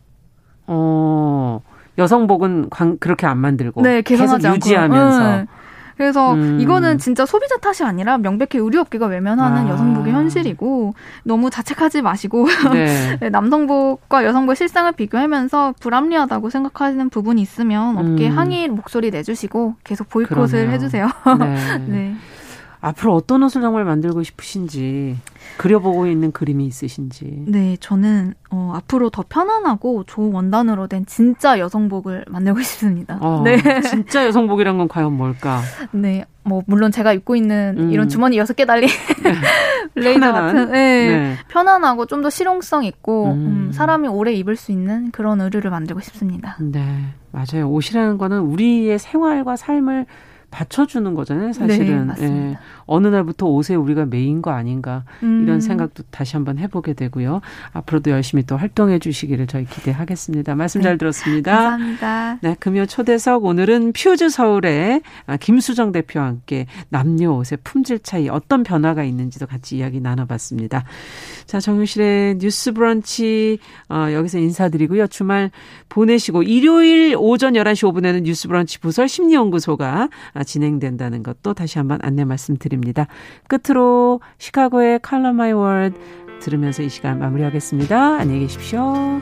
어, 여성복은 광, 그렇게 안 만들고 네, 계속 유지하면서. 네. 그래서 음. 이거는 진짜 소비자 탓이 아니라 명백히 의류업계가 외면하는 아. 여성복의 현실이고 너무 자책하지 마시고 네. 네 남성복과 여성복의 실상을 비교하면서 불합리하다고 생각하시는 부분이 있으면 업계 음. 항의 목소리 내주시고 계속 보이콧을 그러네요. 해주세요. 네. 네. 앞으로 어떤 옷을 정말 만들고 싶으신지 그려보고 있는 그림이 있으신지. 네, 저는 어, 앞으로 더 편안하고 좋은 원단으로 된 진짜 여성복을 만들고 싶습니다. 어, 네, 진짜 여성복이란 건 과연 뭘까? 네, 뭐 물론 제가 입고 있는 음. 이런 주머니 여섯 개 달린 블레이저 같은 네, 네. 편안하고 좀 더 실용성 있고 음. 음, 사람이 오래 입을 수 있는 그런 의류를 만들고 싶습니다. 네, 맞아요. 옷이라는 거는 우리의 생활과 삶을 받쳐주는 거잖아요, 사실은. 네, 예. 어느 날부터 옷에 우리가 매인 거 아닌가 음. 이런 생각도 다시 한번 해보게 되고요. 앞으로도 열심히 또 활동해 주시기를 저희 기대하겠습니다. 말씀 잘 네. 들었습니다. 감사합니다. 네, 금요 초대석 오늘은 퓨즈 서울의 아, 김수정 대표와 함께 남녀 옷의 품질 차이 어떤 변화가 있는지도 같이 이야기 나눠봤습니다. 자, 정유실의 뉴스 브런치 어, 여기서 인사드리고요. 주말 보내시고 일요일 오전 11시 5분에는 뉴스 브런치 부설 심리연구소가 아, 진행된다는 것도 다시 한번 안내 말씀드립니다. 끝으로 시카고의 Colour My World 들으면서 이 시간 마무리하겠습니다. 안녕히 계십시오.